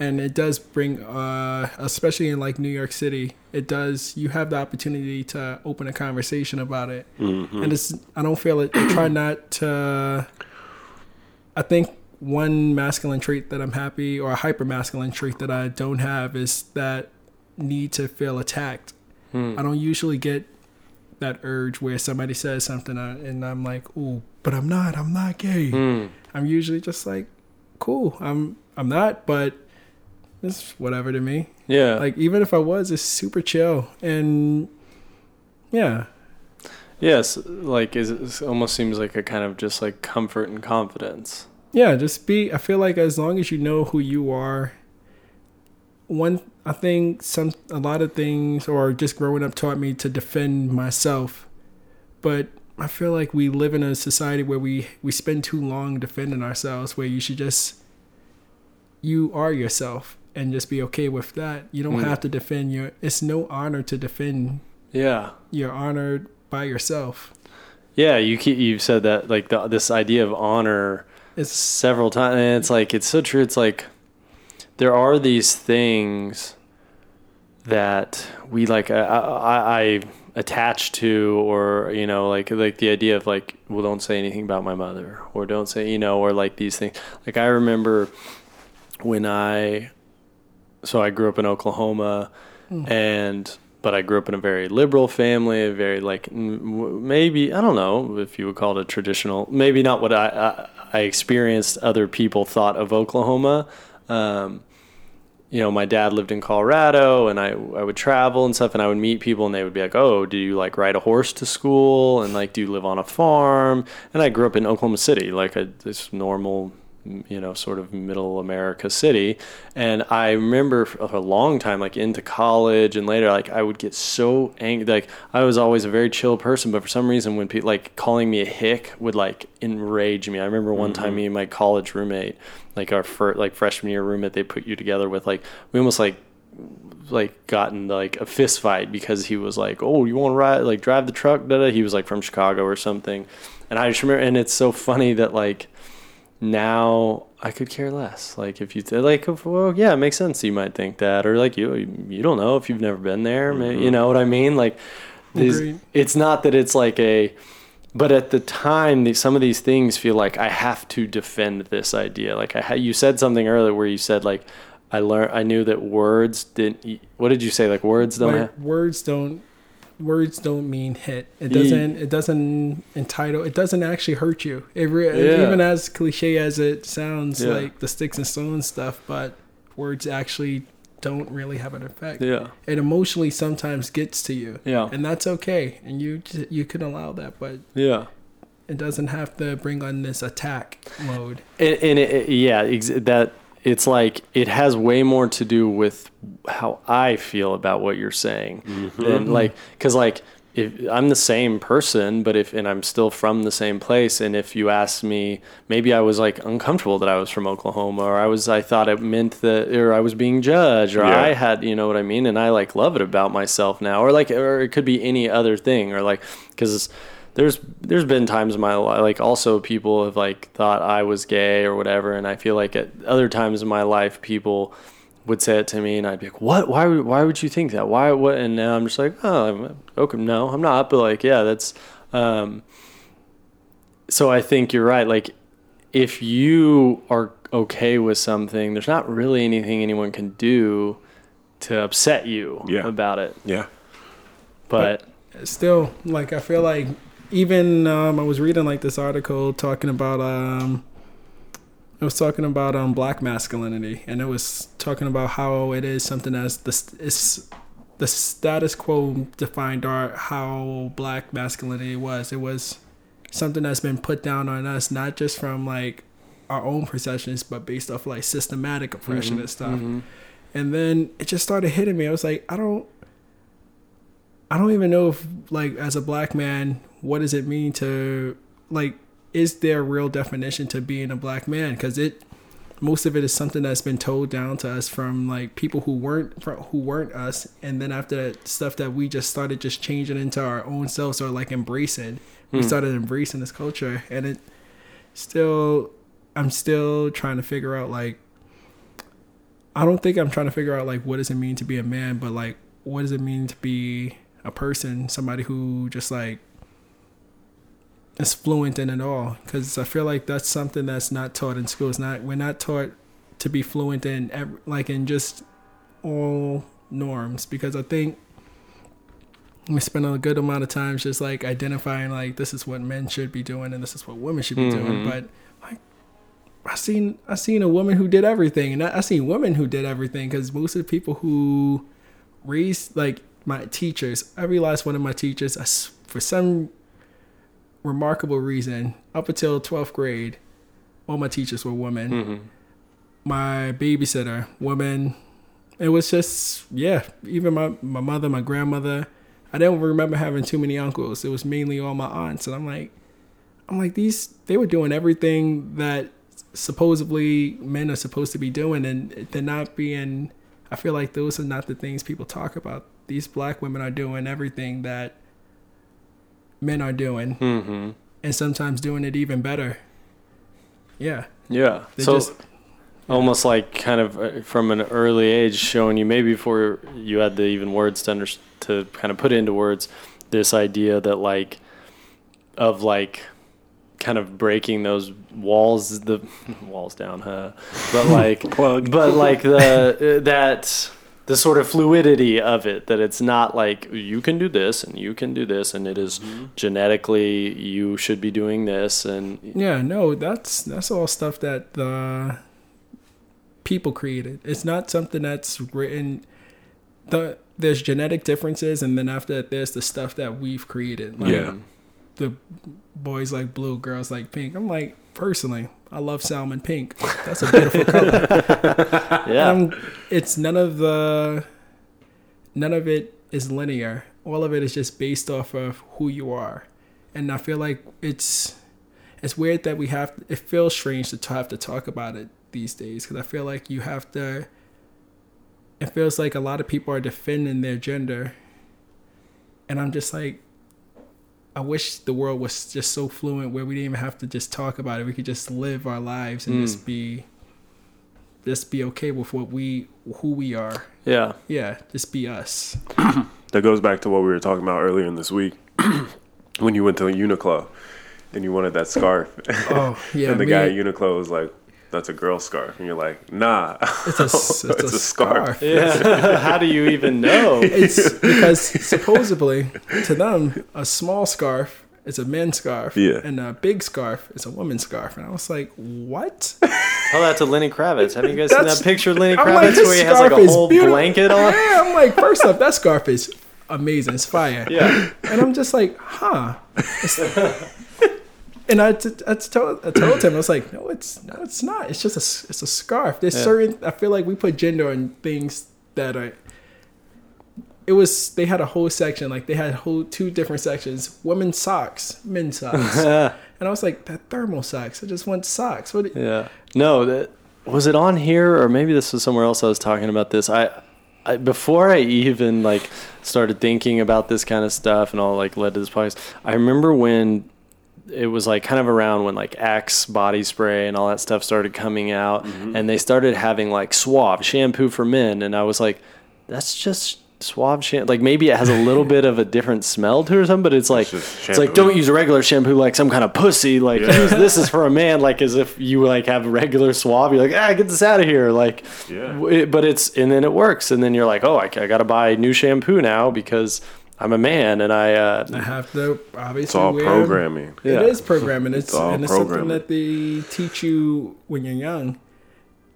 And it does bring, uh, especially in like New York City, it does. You have the opportunity to open a conversation about it, and it's. I don't feel it. I try not to. I think one masculine trait that I'm happy, or a hyper masculine trait that I don't have, is that need to feel attacked. hmm. I don't usually get that urge where somebody says something uh, and I'm like, "Ooh, but I'm not. I'm not gay." Hmm. I'm usually just like, "Cool. I'm I'm not, but it's whatever to me." yeah, Like even if I was, it's super chill and yeah. yes, like is it almost seems like a kind of just like comfort and confidence. Yeah, just be I feel like as long as you know who you are one I think some a lot of things or just growing up taught me to defend myself. But I feel like we live in a society where we we spend too long defending ourselves where you should just you are yourself and just be okay with that. You don't Mm. have to defend your it's no honor to defend Yeah, you're honored by yourself. yeah. You keep you've said that like the, this idea of honor It's several times and it's like it's so true it's like there are these things that we like I, I, I attach to or you know like like the idea of like well don't say anything about my mother or don't say you know or like these things. Like i remember when i so i grew up in oklahoma hmm. and but i grew up in a very liberal family a very like maybe i don't know if you would call it a traditional maybe not what i i, I experienced other people thought of oklahoma um, you know, my dad lived in Colorado and I, I would travel and stuff and I would meet people and they would be like, oh, do you like ride a horse to school? And like, do you live on a farm? And I grew up in Oklahoma City, like a, this normal, you know, sort of middle America city. And I remember for a long time, like into college and later, like I would get so angry. Like I was always a very chill person, but for some reason when people like calling me a hick would like enrage me. I remember one time mm-hmm. me and my college roommate, like our first, like freshman year roommate, they put you together with like, we almost like like gotten like a fist fight because he was like, "Oh, you want to ride like drive the truck?" Da-da. He was like from Chicago or something, and I just remember. And it's so funny that like now I could care less. Like if you like, well, yeah, it makes sense. You might think that, or like you you don't know if you've never been there. may You mm-hmm. know what I mean? Like, these- it's not that it's like a. But at the time, the, some of these things feel like I have to defend this idea. Like I, you said something earlier where you said like, I learned, I knew that words didn't. What did you say? Like words don't. Like, have, words don't words don't mean hit. It doesn't. It doesn't entitle. It doesn't actually hurt you. It re- Yeah. even as cliche as it sounds, Yeah. like the sticks and stones stuff, but words actually don't really have an effect. yeah. It emotionally sometimes gets to you, Yeah. and that's okay. And you you can allow that, but Yeah. it doesn't have to bring on this attack mode. And, and it, it- yeah, ex- that it's like it has way more to do with how I feel about what you're saying mm-hmm. than like because like if I'm the same person, but if and I'm still from the same place, and if you ask me, maybe I was like uncomfortable that I was from Oklahoma, or I was I thought it meant that, or I was being judged, or Yeah. I had you know what I mean, and I like love it about myself now, or like or it could be any other thing, or like because there's there's been times in my life like also people have like thought I was gay or whatever and I feel like at other times in my life people would say it to me and I'd be like what why would why would you think that why what and now I'm just like oh I'm, okay no I'm not but like yeah that's um so I think you're right like if you are okay with something there's not really anything anyone can do to upset you Yeah. about it Yeah. but still like i feel like even um i was reading like this article talking about um it was talking about um black masculinity and it was talking about how it is something as the it's the status quo defined art how black masculinity was. It was something that's been put down on us not just from like our own perceptions but based off like systematic oppression and stuff. And then it just started hitting me. I was like i don't I don't even know if like as a black man, what does it mean to like is there a real definition to being a black man? Because it most of it is something that's been told down to us from like people who weren't from, who weren't us, and then after that stuff that we just started just changing into our own selves or like embracing, we hmm. started embracing this culture, and it still I'm still trying to figure out like I don't think I'm trying to figure out like what does it mean to be a man, but like what does it mean to be a person, somebody who just like is fluent in it all? Because I feel like that's something that's not taught in schools. Not we're not taught to be fluent in ev- like in just all norms. Because I think we spend a good amount of time just like identifying like this is what men should be doing and this is what women should be doing. Mhm. But like I seen I seen a woman who did everything, and I, I seen women who did everything. Because most of the people who raised like my teachers, every last one of my teachers, I for some remarkable reason, up until twelfth grade, all my teachers were women. mhm. My babysitter, woman. It was just yeah. Even my my mother, my grandmother. I don't remember having too many uncles. It was mainly all my aunts, and I'm like, I'm like these. They were doing everything that supposedly men are supposed to be doing, and they're not being. I feel like those are not the things people talk about. These black women are doing everything that men are doing, Mm-hmm. and sometimes doing it even better. Yeah, Yeah. They so just- almost like kind of uh, from an early age showing you maybe before you had the even words to under, to kind of put into words this idea that like of like kind of breaking those walls the walls down huh but like but like the uh, that the sort of fluidity of it that it's not like you can do this and you can do this and it is mm-hmm. genetically you should be doing this and yeah. No, that's that's all stuff that the people created. It's not something that's written. The there's genetic differences, and then after that, there's the stuff that we've created. Like Yeah. the boys like blue, girls like pink. I'm like personally, I love salmon pink. That's a beautiful color. Yeah. Um, it's none of the, none of it is linear. All of it is just based off of who you are, and I feel like it's, it's weird that we have. It feels strange to have to talk about it these days because I feel like you have to. It feels like a lot of people are defending their gender, and I'm just like, I wish the world was just so fluent where we didn't even have to just talk about it. We could just live our lives and just mm. be just be okay with what we who we are. yeah. Yeah, just be us. That goes back to what we were talking about earlier in this week when you went to Uniqlo and you wanted that scarf. Oh, yeah. and the me- guy at Uniqlo was like, that's a girl scarf. And you're like, nah, it's a, it's it's a scarf. scarf. Yeah. How do you even know? It's because supposedly to them a small scarf is a men's scarf, Yeah. and a big scarf is a woman's scarf. And I was like, what? Tell that to Lenny Kravitz. Have you guys seen that picture of Lenny Kravitz like, where he has like scarf a whole beautiful. blanket on? Yeah, I'm like, first off, that scarf is amazing. It's fire. Yeah. And I'm just like, huh. And I, t- I, told, I told him, I was like, no, it's no, it's not. It's just a, it's a scarf. There's Yeah. certain, I feel like we put gender on things that are, it was, they had a whole section, like they had whole two different sections, women's socks, men's socks. and I was like, that thermal socks. I just want socks. What? Yeah. No, that was it on here or maybe this was somewhere else I was talking about this. I, I before I even like started thinking about this kind of stuff and all like led to this podcast. I remember when it was like kind of around when like Axe body spray and all that stuff started coming out and they started having like Suave shampoo for men and I was like that's just Suave shampoo like maybe it has a little bit of a different smell to it or something but it's like just it's like don't use a regular shampoo like some kind of pussy like Yeah. use this is for a man like as if you like have regular Suave you're like ah get this out of here like Yeah. it- but it's and then it works and then you're like oh I, I got to buy new shampoo now because I'm a man and I uh I have to obviously It's all wear- programming. Yeah. It is programming. It's, It's all and it's something programming. that they teach you when you're young,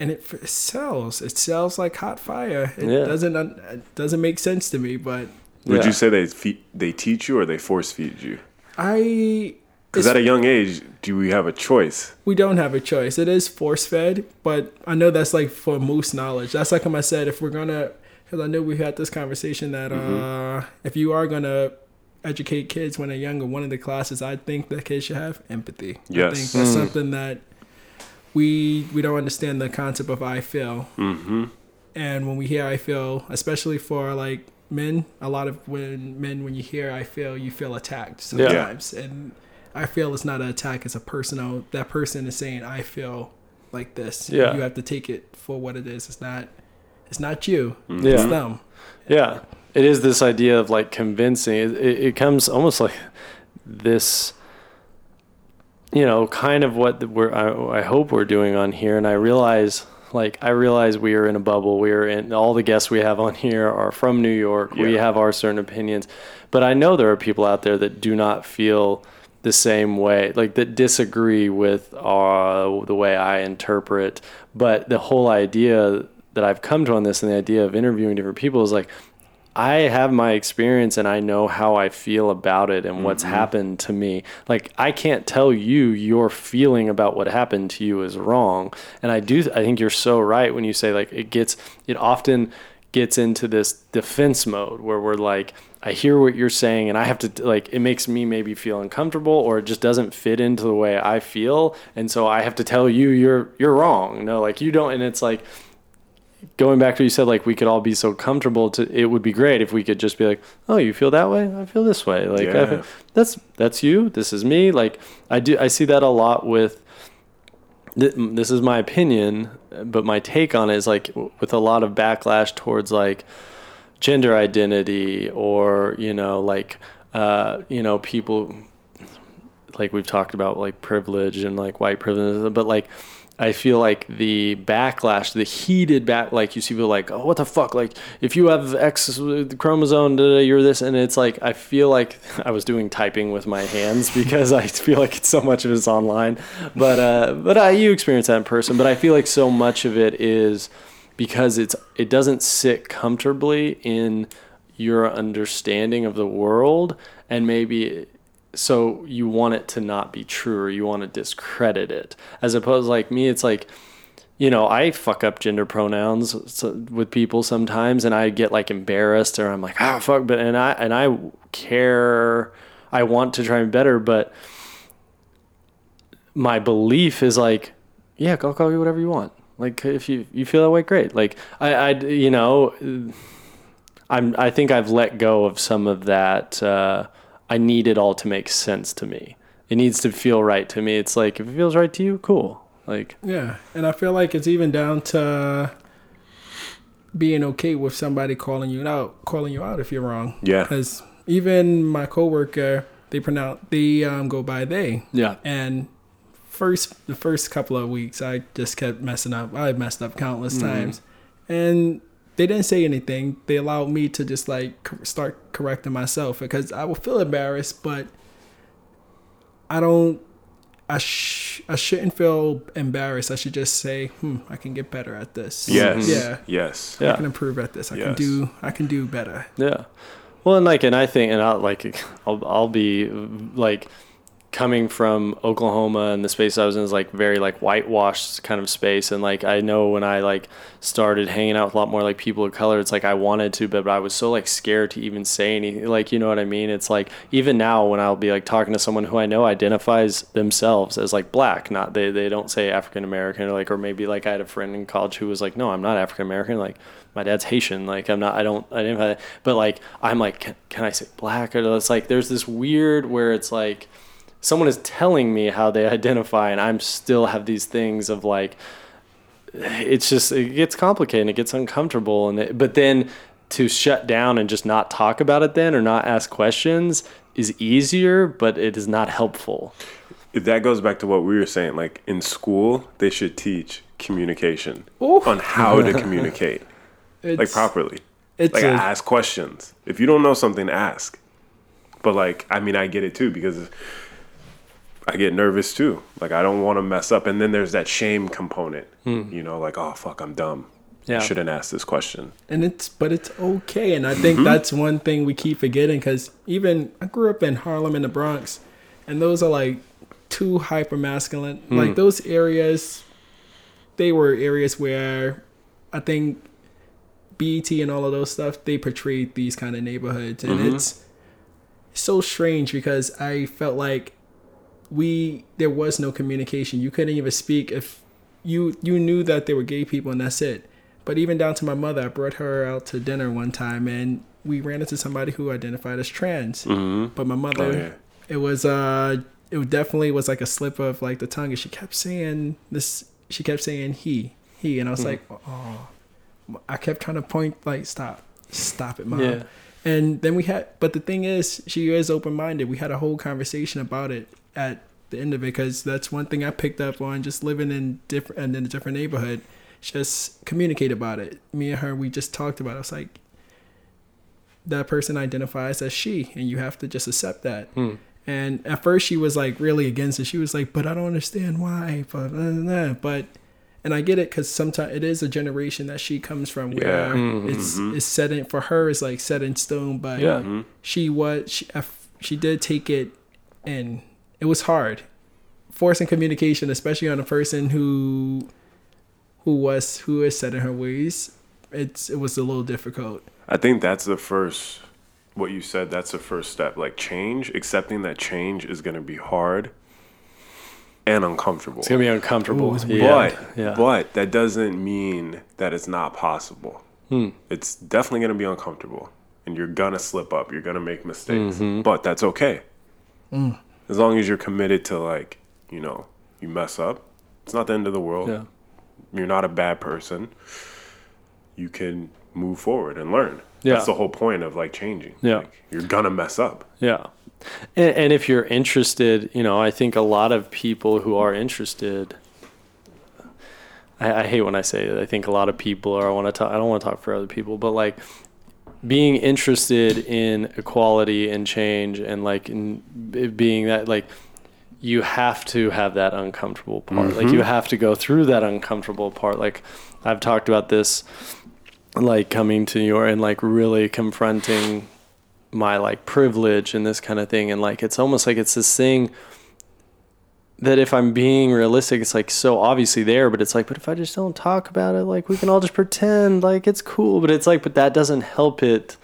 and it, it sells. It sells like hot fire. It Yeah. doesn't it doesn't make sense to me, but Would Yeah. you say they fe- they teach you or they force feed you? I Because it's- at a young age, do we have a choice? we don't have a choice. It is force fed, but I know that's like for most knowledge. That's like I said, if we're gonna, because I know we had this conversation that uh, if you are gonna educate kids when they're younger, one of the classes I think that kids should have empathy. I Yes. think that's something that we we don't understand the concept of I feel, Mm-hmm. and when we hear I feel, especially for like men, a lot of when men when you hear I feel, you feel attacked sometimes, yeah. and I feel it's not an attack; it's a personal. That person is saying I feel like this. Yeah. you have to take it for what it is. It's not. It's not you. It's them. Yeah, it is this idea of like convincing. It, it, it comes almost like this, you know, kind of what we're. I, I hope we're doing on here, and I realize, like, I realize we are in a bubble. We are in all the guests we have on here are from New York. We have our certain opinions, but I know there are people out there that do not feel the same way, like that disagree with uh, the way I interpret. But the whole idea that I've come to on this and the idea of interviewing different people is like, I have my experience and I know how I feel about it and what's mm-hmm. happened to me. Like I can't tell you your feeling about what happened to you is wrong. And I do I think you're so right when you say like it gets it often gets into this defense mode where we're like I hear what you're saying and I have to like it makes me maybe feel uncomfortable or it just doesn't fit into the way I feel and so I have to tell you you're you're wrong. No, like you don't and it's like going back to what you said, like we could all be so comfortable to it would be great if we could just be like, Oh, you feel that way? I feel this way. Like Yeah. feel- that's that's you. This is me. Like I do I see that a lot with th- this is my opinion, but my take on it is like with a lot of backlash towards like gender identity or you know like uh, you know people like we've talked about like privilege and like white privilege, but like I feel like the backlash, the heated back, like you see people like, oh, what the fuck? Like, if you have X chromosome, da, da, you're this. And it's like, I feel like I was doing typing with my hands because I feel like it's so much of it's online. But, uh, but uh, you experience that in person. But I feel like so much of it is because it's, it doesn't sit comfortably in your understanding of the world. And maybe so you want it to not be true or you want to discredit it. As opposed like me it's like you know i fuck up gender pronouns with people sometimes and i get like embarrassed or i'm like ah fuck but and i and i care i want to try and better but my belief is like yeah i'll call you whatever you want. Like if you you feel that way great. Like i i you know i'm i think i've let go of some of that uh I need it all to make sense to me. It needs to feel right to me. It's like if it feels right to you, cool. Like yeah, and I feel like it's even down to being okay with somebody calling you out, calling you out if you're wrong. Yeah, because even my coworker, they pronounce they um, go by they. Yeah, and first the first couple of weeks, I just kept messing up. I messed up countless mm-hmm. times, and they didn't say anything. They allowed me to just like start correcting myself because I would feel embarrassed, but I don't. I sh- I shouldn't feel embarrassed. I should just say, "Hmm, I can get better at this." Yes. Yeah. Yes. I can improve at this. I yes. can do. I can do better. Yeah. Well, and like, and I think, and I'll like, I'll, I'll be like coming from Oklahoma and the space I was in is like very like whitewashed kind of space. And like I know when I like started hanging out with a lot more like people of color it's like I wanted to but, but I was so like scared to even say anything like you know what I mean? It's like even now when I'll be like talking to someone who I know identifies themselves as like black not they they don't say African American or like or maybe like I had a friend in college who was like no I'm not African American like my dad's Haitian like I'm not I don't I didn't but like I'm like can, can I say black? Or it's like there's this weird where it's like someone is telling me how they identify and i'm still have these things of like it's just it gets complicated and it gets uncomfortable and it, but then to shut down and just not talk about it then or not ask questions is easier but it is not helpful. That goes back to what we were saying like in school they should teach communication Ooh. on how to communicate like properly. it's like a, ask questions. If you don't know something ask. But like i mean i get it too because I get nervous too. Like I don't want to mess up, and then there's that shame component. Hmm. You know, like oh fuck, I'm dumb. Yeah. shouldn't ask this question. And it's but it's okay, and I think mm-hmm. that's one thing we keep forgetting because even I grew up in Harlem in the Bronx, and those are like too hyper masculine. Hmm. Like those areas, they were areas where I think BET and all of those stuff they portrayed these kind of neighborhoods, and mm-hmm. it's so strange because I felt like we there was no communication. You couldn't even speak if you you knew that there were gay people and that's it. But even down to my mother, I brought her out to dinner one time and we ran into somebody who identified as trans. Mm-hmm. But my mother, oh, yeah. it was uh, it definitely was like a slip of like the tongue, and she kept saying this. She kept saying he, he, and I was mm-hmm. like, oh. I kept trying to point like, stop, stop it, mom. Yeah. And then we had, but the thing is, she is open minded. We had a whole conversation about it, at the end of it because that's one thing I picked up on just living in different and in a different neighborhood. Just communicate about it. Me and her, we just talked about. it. I was like, that person identifies as she, and you have to just accept that. Hmm. And at first, she was like really against it. She was like, "But I don't understand why." But but and I get it because sometimes it is a generation that she comes from where yeah. mm-hmm. it's it's set in for her is like set in stone. But yeah. she was she she did take it in it was hard forcing communication, especially on a person who who was who is set in her ways. It's it was a little difficult. I think that's the first what you said, that's the first step. Like change, accepting that change is gonna be hard and uncomfortable. It's gonna be uncomfortable. Ooh, yeah. But yeah. but that doesn't mean that it's not possible. Hmm. It's definitely gonna be uncomfortable. And you're gonna slip up. You're gonna make mistakes. Mm-hmm. But that's okay. Mm as long as you're committed to like you know you mess up it's not the end of the world yeah. you're not a bad person you can move forward and learn yeah. that's the whole point of like changing yeah like, you're gonna mess up yeah and, and if you're interested you know i think a lot of people who are interested I, I hate when I say it. I think a lot of people, or I want to talk. I don't want to talk for other people, but like being interested in equality and change, and like in being that like you have to have that uncomfortable part. Like you mm-hmm. have to go through that uncomfortable part. Like I've talked about this, like coming to New York and like really confronting my like privilege and this kind of thing. And like it's almost like it's this thing that if I'm being realistic, it's like so obviously there, but it's like, but if I just don't talk about it, like we can all just pretend like it's cool. But it's like, but that doesn't help it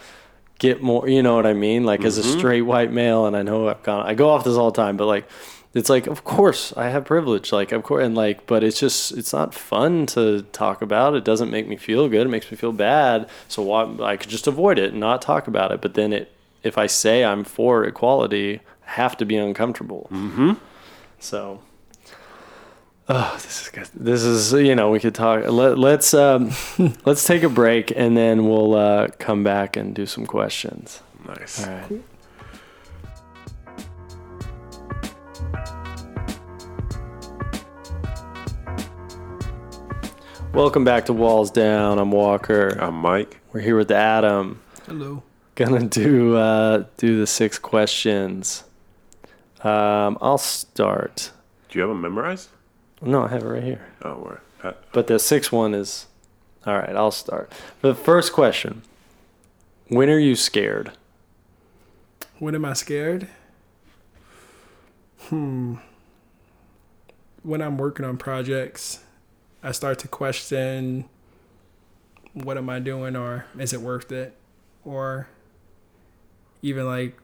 get more, you know what I mean? Like as a straight white male, and I know I've gone, I go off this all the time, but like, it's like, of course I have privilege, like, of course, and like, but it's just, it's not fun to talk about. It doesn't make me feel good. It makes me feel bad. So why, I could just avoid it and not talk about it. But then it, if I say I'm for equality, I have to be uncomfortable. Mm-hmm. So, oh, this is good. This is you know we could talk. Let, let's um, let's take a break and then we'll uh, come back and do some questions. Nice. All right. Welcome back to Walls Down. I'm Walker. I'm Mike. We're here with Adam. Hello. Gonna do uh, do the six questions. Um, I'll start. Do you have them memorized? No, I have it right here. Oh, where? Uh, But the sixth one is all right. I'll start. The first question: When are you scared? When am I scared? Hmm. When I'm working on projects, I start to question what am I doing or is it worth it? Or even like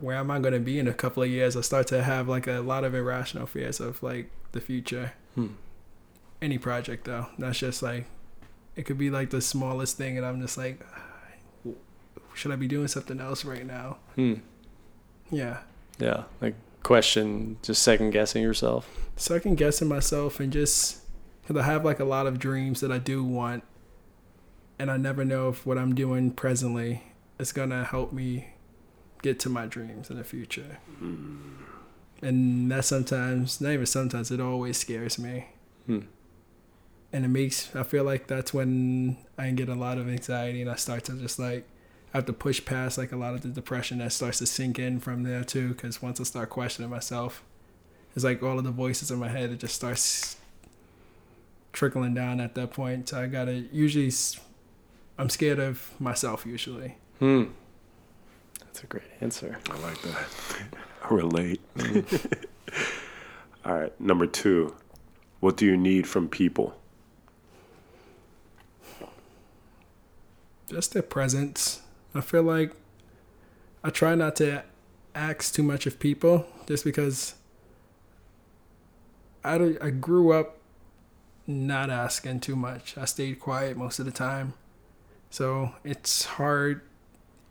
where am I going to be in a couple of years? I start to have like a lot of irrational fears of like the future. Hmm. Any project though, that's just like it could be like the smallest thing, and I'm just like, should I be doing something else right now? Hmm. Yeah. Yeah. Like question, just second guessing yourself. second guessing myself and just because I have like a lot of dreams that I do want, and I never know if what I'm doing presently is gonna help me get to my dreams in the future. And that sometimes, not even sometimes, it always scares me. Hmm. And it makes, I feel like that's when I get a lot of anxiety and I start to just like, I have to push past like a lot of the depression that starts to sink in from there too. Because once I start questioning myself, it's like all of the voices in my head it just starts trickling down at that point so i gotta usually I'm scared of myself usually Hmm. That's a great answer. I like that. I relate. All right. Number two. What do you need from people? just their presence i feel like i try not to ask too much of people just because i, I grew up not asking too much i stayed quiet most of the time so it's hard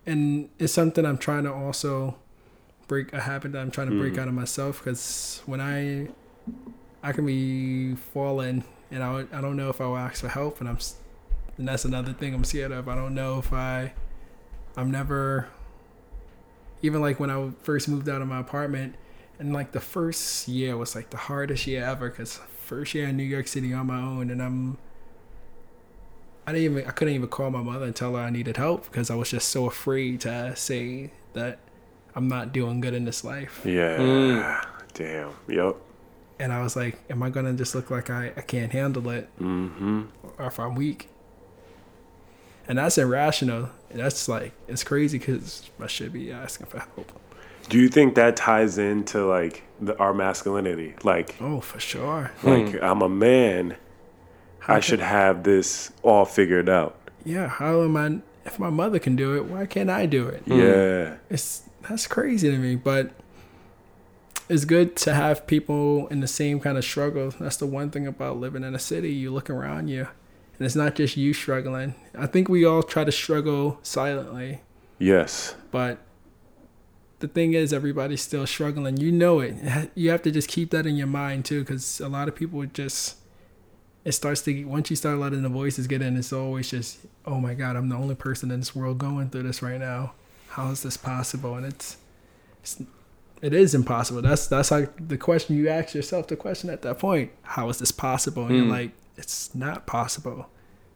and it's something i'm trying to also break a habit that i'm trying to break Mm. out of myself because when i i can be falling and I, I don't know if i'll ask for help and i'm and that's another thing i'm scared of i don't know if i i'm never even like when i first moved out of my apartment and like the first year was like the hardest year ever because first year in new york city on my own and i'm i didn't even i couldn't even call my mother and tell her i needed help because i was just so afraid to say that i'm not doing good in this life Yeah. Mm. Damn. Yep. and i was like am i gonna just look like i, I can't handle it Mm-hmm. or if I'm weak. And that's irrational. That's like it's crazy because I should be asking for help. Do you think that ties into like the, our masculinity? Like, Oh, for sure. like I'm a man. I should have this all figured out. Yeah. How am I? If my mother can do it, why can't I do it? Yeah. Hmm. It's that's crazy to me. But it's good to have people in the same kind of struggle. That's the one thing about living in a city. You look around you, and it's not just you struggling. I think we all try to struggle silently. Yes. but the thing is everybody's still struggling you know it you have to just keep that in your mind too because a lot of people just it starts to once you start letting the voices get in it's always just oh my god i'm the only person in this world going through this right now how is this possible and it's, it's it is impossible. That's that's like the question you ask yourself. The question at that point: How is this possible? And Mm. you're like, it's not possible.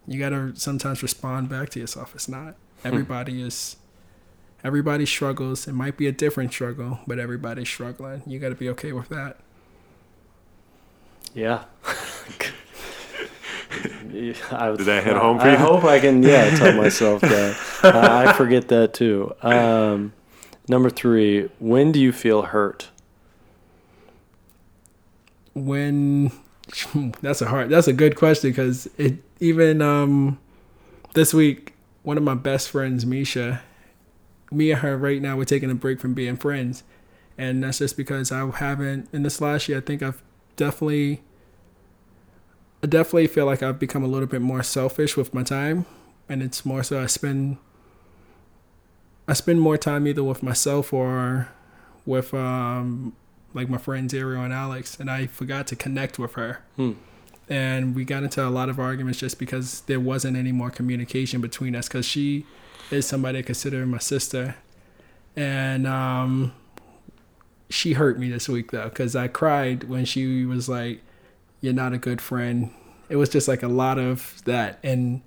You gotta sometimes respond back to yourself. It's not. Everybody is. Everybody struggles. It might be a different struggle, but everybody's struggling. You gotta be okay with that. Yeah. Yeah, I, Did that hit home for I you? hope I can, yeah, tell myself that. I I forget that too. Um, number three, when do you feel hurt? when that's a hard that's a good question because it even um this week one of my best friends misha me and her right now we're taking a break from being friends and that's just because i haven't in this last year i think i've definitely i definitely feel like i've become a little bit more selfish with my time and it's more so i spend i spend more time either with myself or with um like my friends Ariel and Alex, and I forgot to connect with her. Hmm. And we got into a lot of arguments just because there wasn't any more communication between us. Because she is somebody I consider my sister, and um, she hurt me this week though, because I cried when she was like, "You're not a good friend." It was just like a lot of that, and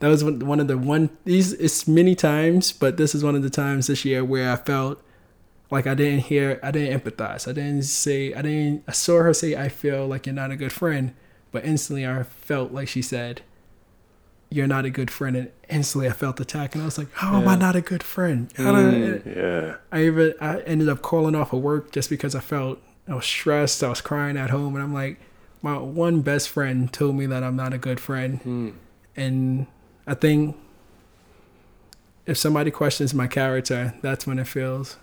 that was one of the one these it's many times, but this is one of the times this year where I felt like I didn't hear, I didn't empathize. I didn't say, I didn't, I saw her say, I feel like you're not a good friend. But instantly I felt like she said, you're not a good friend. And instantly I felt attacked. And I was like, how am I not a good friend? Do I, mm, Yeah. I even, I ended up calling off of work just because I felt, I was stressed. I was crying at home. And I'm like, my one best friend told me that I'm not a good friend. Hmm. And I think if somebody questions my character, that's when it feels,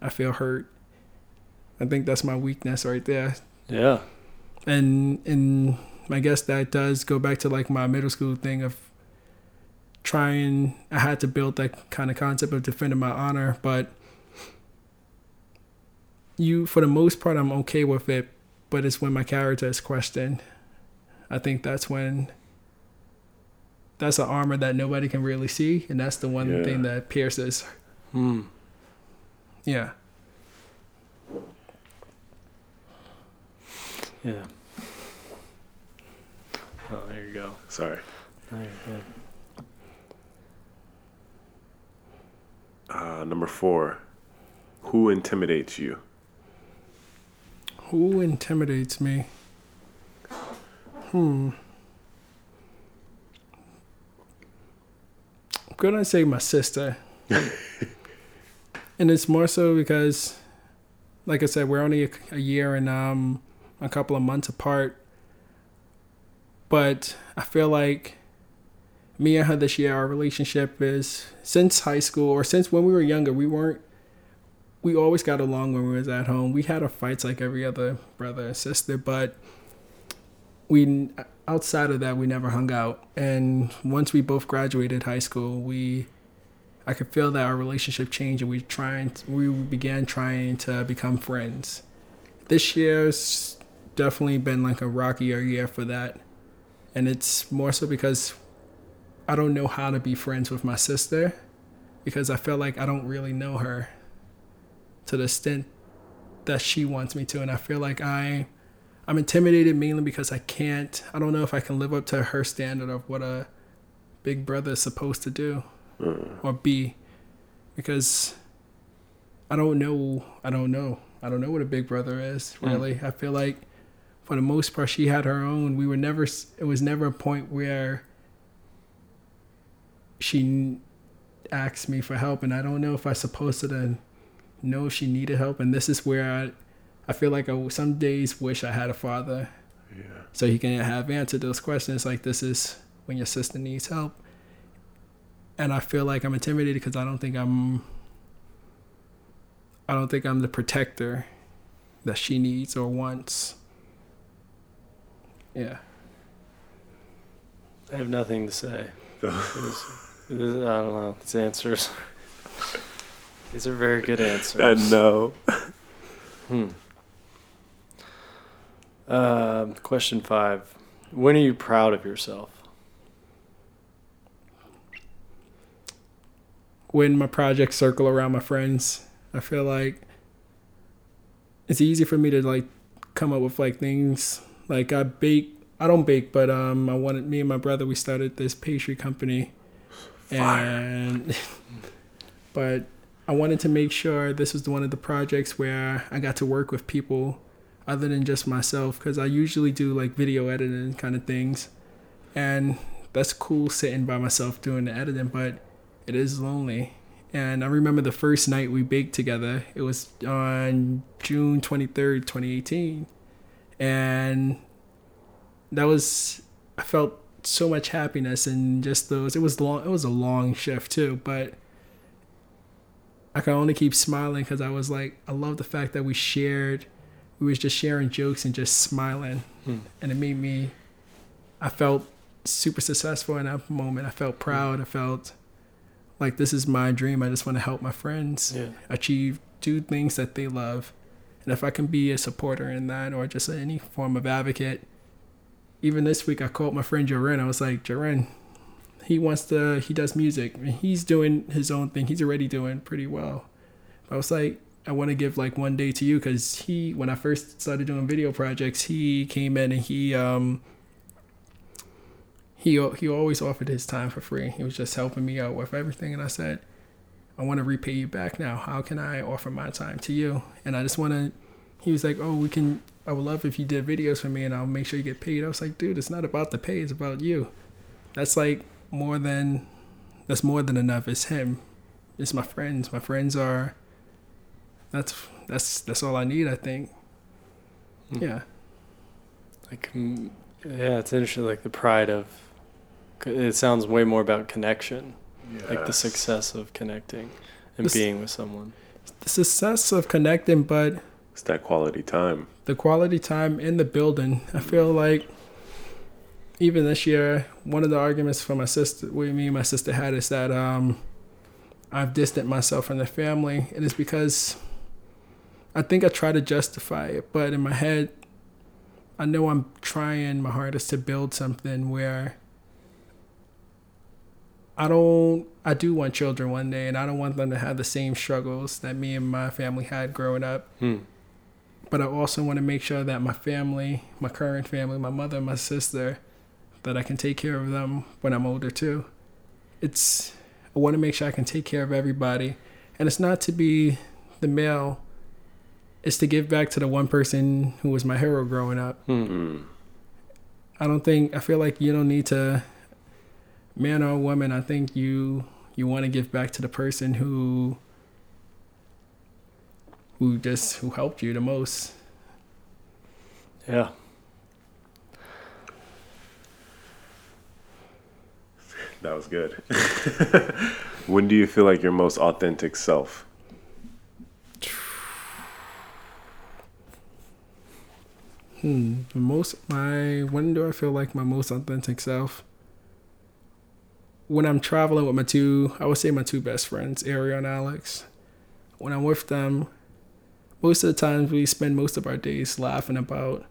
I feel hurt. I think that's my weakness right there. Yeah. And and I guess that does go back to like my middle school thing of trying. I had to build that kind of concept of defending my honor, but you, for the most part, I'm okay with it. But it's when my character is questioned. I think that's when that's an armor that nobody can really see, and that's the one Yeah. thing that pierces. Hmm. Yeah. Yeah. Oh, there you go. Sorry. There you go. Uh, number four. Who intimidates you? Who intimidates me? Hmm. I'm gonna say my sister. and it's more so because, like I said, we're only a, a year and um, a couple of months apart. But I feel like me and her this year, our relationship is since high school or since when we were younger, we weren't we always got along when we was at home. We had our fights like every other brother and sister, but we outside of that we never hung out. And once we both graduated high school, we I could feel that our relationship changed, and we trying we began trying to become friends. This year's definitely been like a rockier year for that, and it's more so because I don't know how to be friends with my sister because I feel like I don't really know her to the extent that she wants me to and I feel like I I'm intimidated mainly because I can't I don't know if I can live up to her standard of what a big brother is supposed to do hmm. or be because I don't know I don't know I don't know what a big brother is hmm. really. I feel like for the most part she had her own. We were never it was never a point where she asked me for help and I don't know if I supposed to then know if she needed help and this is where I I feel like I some days wish I had a father Yeah. so he can have answered those questions like this is when your sister needs help and I feel like I'm intimidated because I don't think I'm I don't think I'm the protector that she needs or wants yeah I have nothing to say. This- this- I don't know. These answers. These are very good answers. I know. Hmm. Um, question five. When are you proud of yourself? when my projects circle around my friends. I feel like it's easy for me to like come up with like things like I bake. I don't bake, but um, I wanted me and my brother we started this pastry company, Fire. and but I wanted to make sure this was one of the projects where I got to work with people other than just myself because I usually do like video editing kind of things, and that's cool sitting by myself doing the editing, but it is lonely. And I remember the first night we baked together. It was on June 23rd, 2018. And that was I felt so much happiness and just those it was long it was a long shift too, but I could only keep smiling because I was like I love the fact that we shared we was just sharing jokes and just smiling. Hmm. And it made me I felt super successful in that moment. I felt proud. I felt like this is my dream. I just want to help my friends Yeah. achieve, do things that they love. And if I can be a supporter in that or just any form of advocate, even this week I called my friend Jaren. I was like, Jaren, he wants to, he does music. He's doing his own thing. He's already doing pretty well. I was like, I want to give like one day to you because he, when I first started doing video projects, he came in and he, um, he he always offered his time for free. He was just helping me out with everything, and I said, I want to repay you back now. How can I offer my time to you? And I just want to. He was like, Oh, we can. I would love if you did videos for me, and I'll make sure you get paid. I was like, Dude, it's not about the pay. It's about you. That's like more than. That's more than enough. It's him. It's my friends. My friends are. That's that's that's all I need. I think. Hmm. Yeah. Like, mm, yeah, it's interesting. Like the pride of, it sounds way more about connection, like the success of connecting and This- being with someone. The success of connecting, but It's that quality time. the quality time in the building. I feel like even this year, one of the arguments for my sister, we me and my sister had is that um, I've distanced myself from the family. It is because I think I try to justify it, but in my head, I know I'm trying my hardest to build something where I don't. I do want children one day, and I don't want them to have the same struggles that me and my family had growing up Hmm. but I also want to make sure that my family, my current family, my mother, my sister, that I can take care of them when I'm older too. It's I want to make sure I can take care of everybody, and it's not to be the male. It's to give back to the one person who was my hero growing up. Hmm. Mm. I don't think I feel like you don't need to, man or woman. I think you you want to give back to the person who who just who helped you the most. Yeah. That was good. when do you feel like your most authentic self? Hmm. Most my when do I feel like my most authentic self? When I'm traveling with my two, I would say my two best friends, Ariel and Alex. When I'm with them, most of the times we spend most of our days laughing about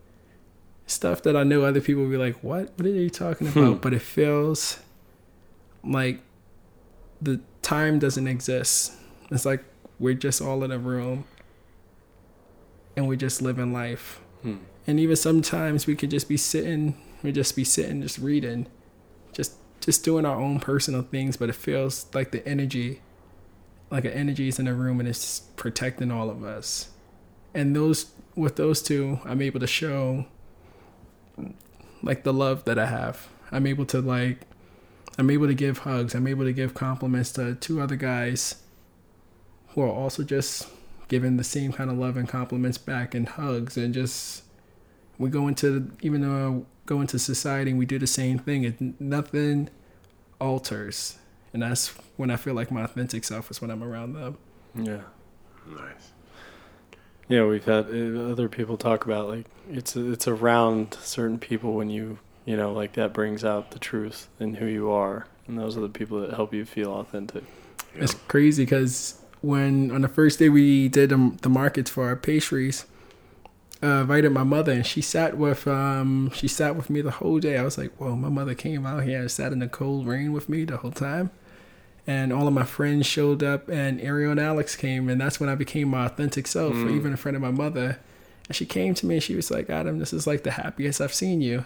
stuff that I know other people will be like, "What? What are you talking about?" But it feels like the time doesn't exist. It's like we're just all in a room and we're just living life Hmm. and even sometimes we could just be sitting we just be sitting just reading just just doing our own personal things but it feels like the energy like an energy is in the room and it's protecting all of us and those with those two i'm able to show like the love that i have i'm able to like i'm able to give hugs i'm able to give compliments to two other guys who are also just giving the same kind of love and compliments back and hugs and just we go into even though I go into society and we do the same thing it nothing alters and that's when i feel like my authentic self is when i'm around them Yeah. Nice. Yeah, we've had uh, other people talk about like it's it's around certain people when you you know like that brings out the truth in who you are, and those are the people that help you feel authentic. It's crazy because when on the first day we did the markets for our pastries, uh, invited my mother and she sat with um she sat with me the whole day. I was like, whoa, my mother came out here and sat in the cold rain with me the whole time. And all of my friends showed up, and Ariel and Alex came, and that's when I became my authentic self. Mm. Even in front of my mother, And she came to me and she was like, Adam, this is like the happiest I've seen you.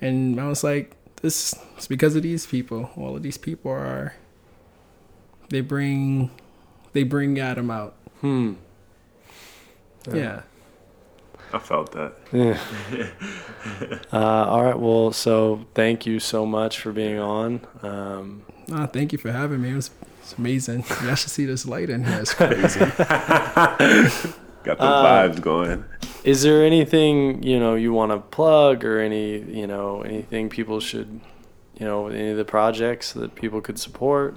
And I was like, this is because of these people. All of these people are they bring they bring Adam out. Hmm. Yeah. I felt that. Yeah. uh, all right. Well, so thank you so much for being on. Um, Ah, thank you for having me. It was it's amazing. Y'all should see this light in here. It's crazy. Got the Uh, vibes going. is there anything you know you want to plug, or any you know anything people should, you know, any of the projects that people could support?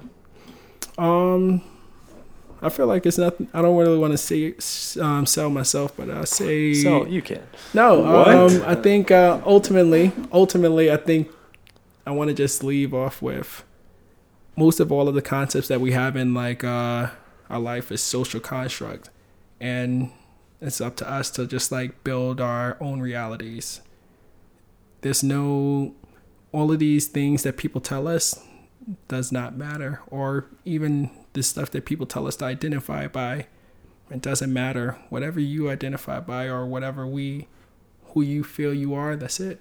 um, I feel like it's nothing. I don't really want to say um, sell myself, but I say So you can. no. What? Um, I think uh, ultimately, ultimately, I think I want to just leave off with most of all of the concepts that we have in like uh, our life is social construct, and it's up to us to just like build our own realities. There's no all of these things that people tell us does not matter, or even the stuff that people tell us to identify by. It doesn't matter. Whatever you identify by, or whatever we, who you feel you are, that's it.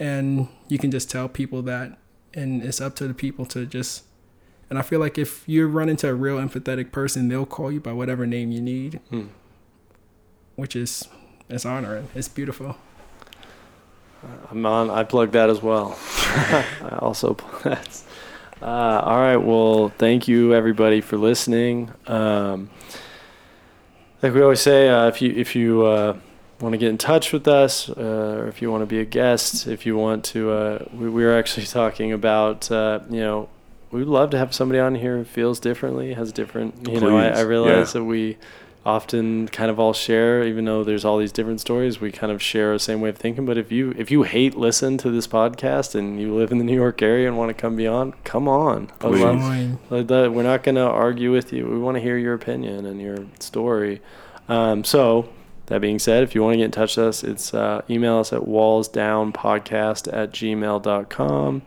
And you can just tell people that, and it's up to the people to just. And I feel like if you run into a real empathetic person, they'll call you by whatever name you need, Hmm. which is it's honoring. It's beautiful. I'm on. I plug that as well. I also plug that. Uh, all right. Well, thank you everybody for listening. Um, like we always say, uh, if you if you uh, want to get in touch with us, uh, or if you want to be a guest, if you want to, uh, we, we were actually talking about, uh, you know, we'd love to have somebody on here who feels differently, has different. You know, I, I realize yeah. that we often kind of all share even though there's all these different stories we kind of share the same way of thinking but if you if you hate listen to this podcast and you live in the new york area and want to come beyond come on Please. love- like that, we're not going to argue with you we want to hear your opinion and your story um, so that being said if you want to get in touch with us it's uh, email us at wallsdownpodcast at gmail.com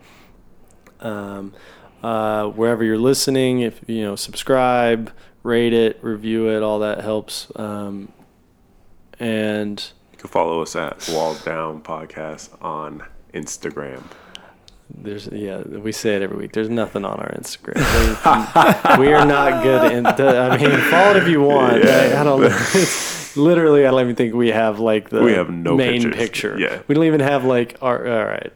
um, uh, wherever you're listening if you know subscribe rate it review it all that helps um, and You can follow us at Walls Down Podcast on Instagram. there's yeah we say it every week there's nothing on our instagram we are not good in i mean follow it if you want Yeah. I, I don't literally i don't even think we have like the We have no main pictures. picture Yeah. we don't even have like our all right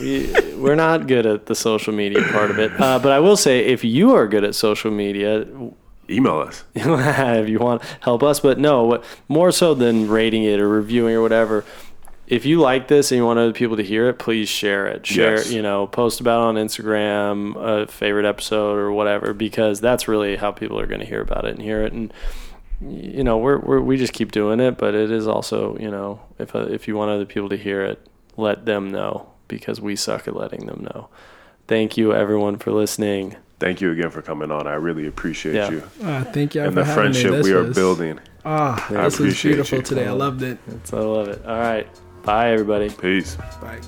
we, we're not good at the social media part of it. Uh, but i will say if you are good at social media Email us. if you want help us. But no what more so than rating it or reviewing or whatever if you like this and you want other people to hear it please share it. Share Yes. you know post about it on instagram a favorite episode or whatever because that's really how people are going to hear about it and hear it. And you know we're, we're we just keep doing it but it is also you know if uh, if you want other people to hear it let them know because we suck at letting them know thank you everyone for listening Thank you again for coming on. I really appreciate Yeah. you Ah, thank you and the friendship we are was- building. Ah, I this was appreciate beautiful you. today. I loved it. That's- i love it all right bye everybody Peace. Bye.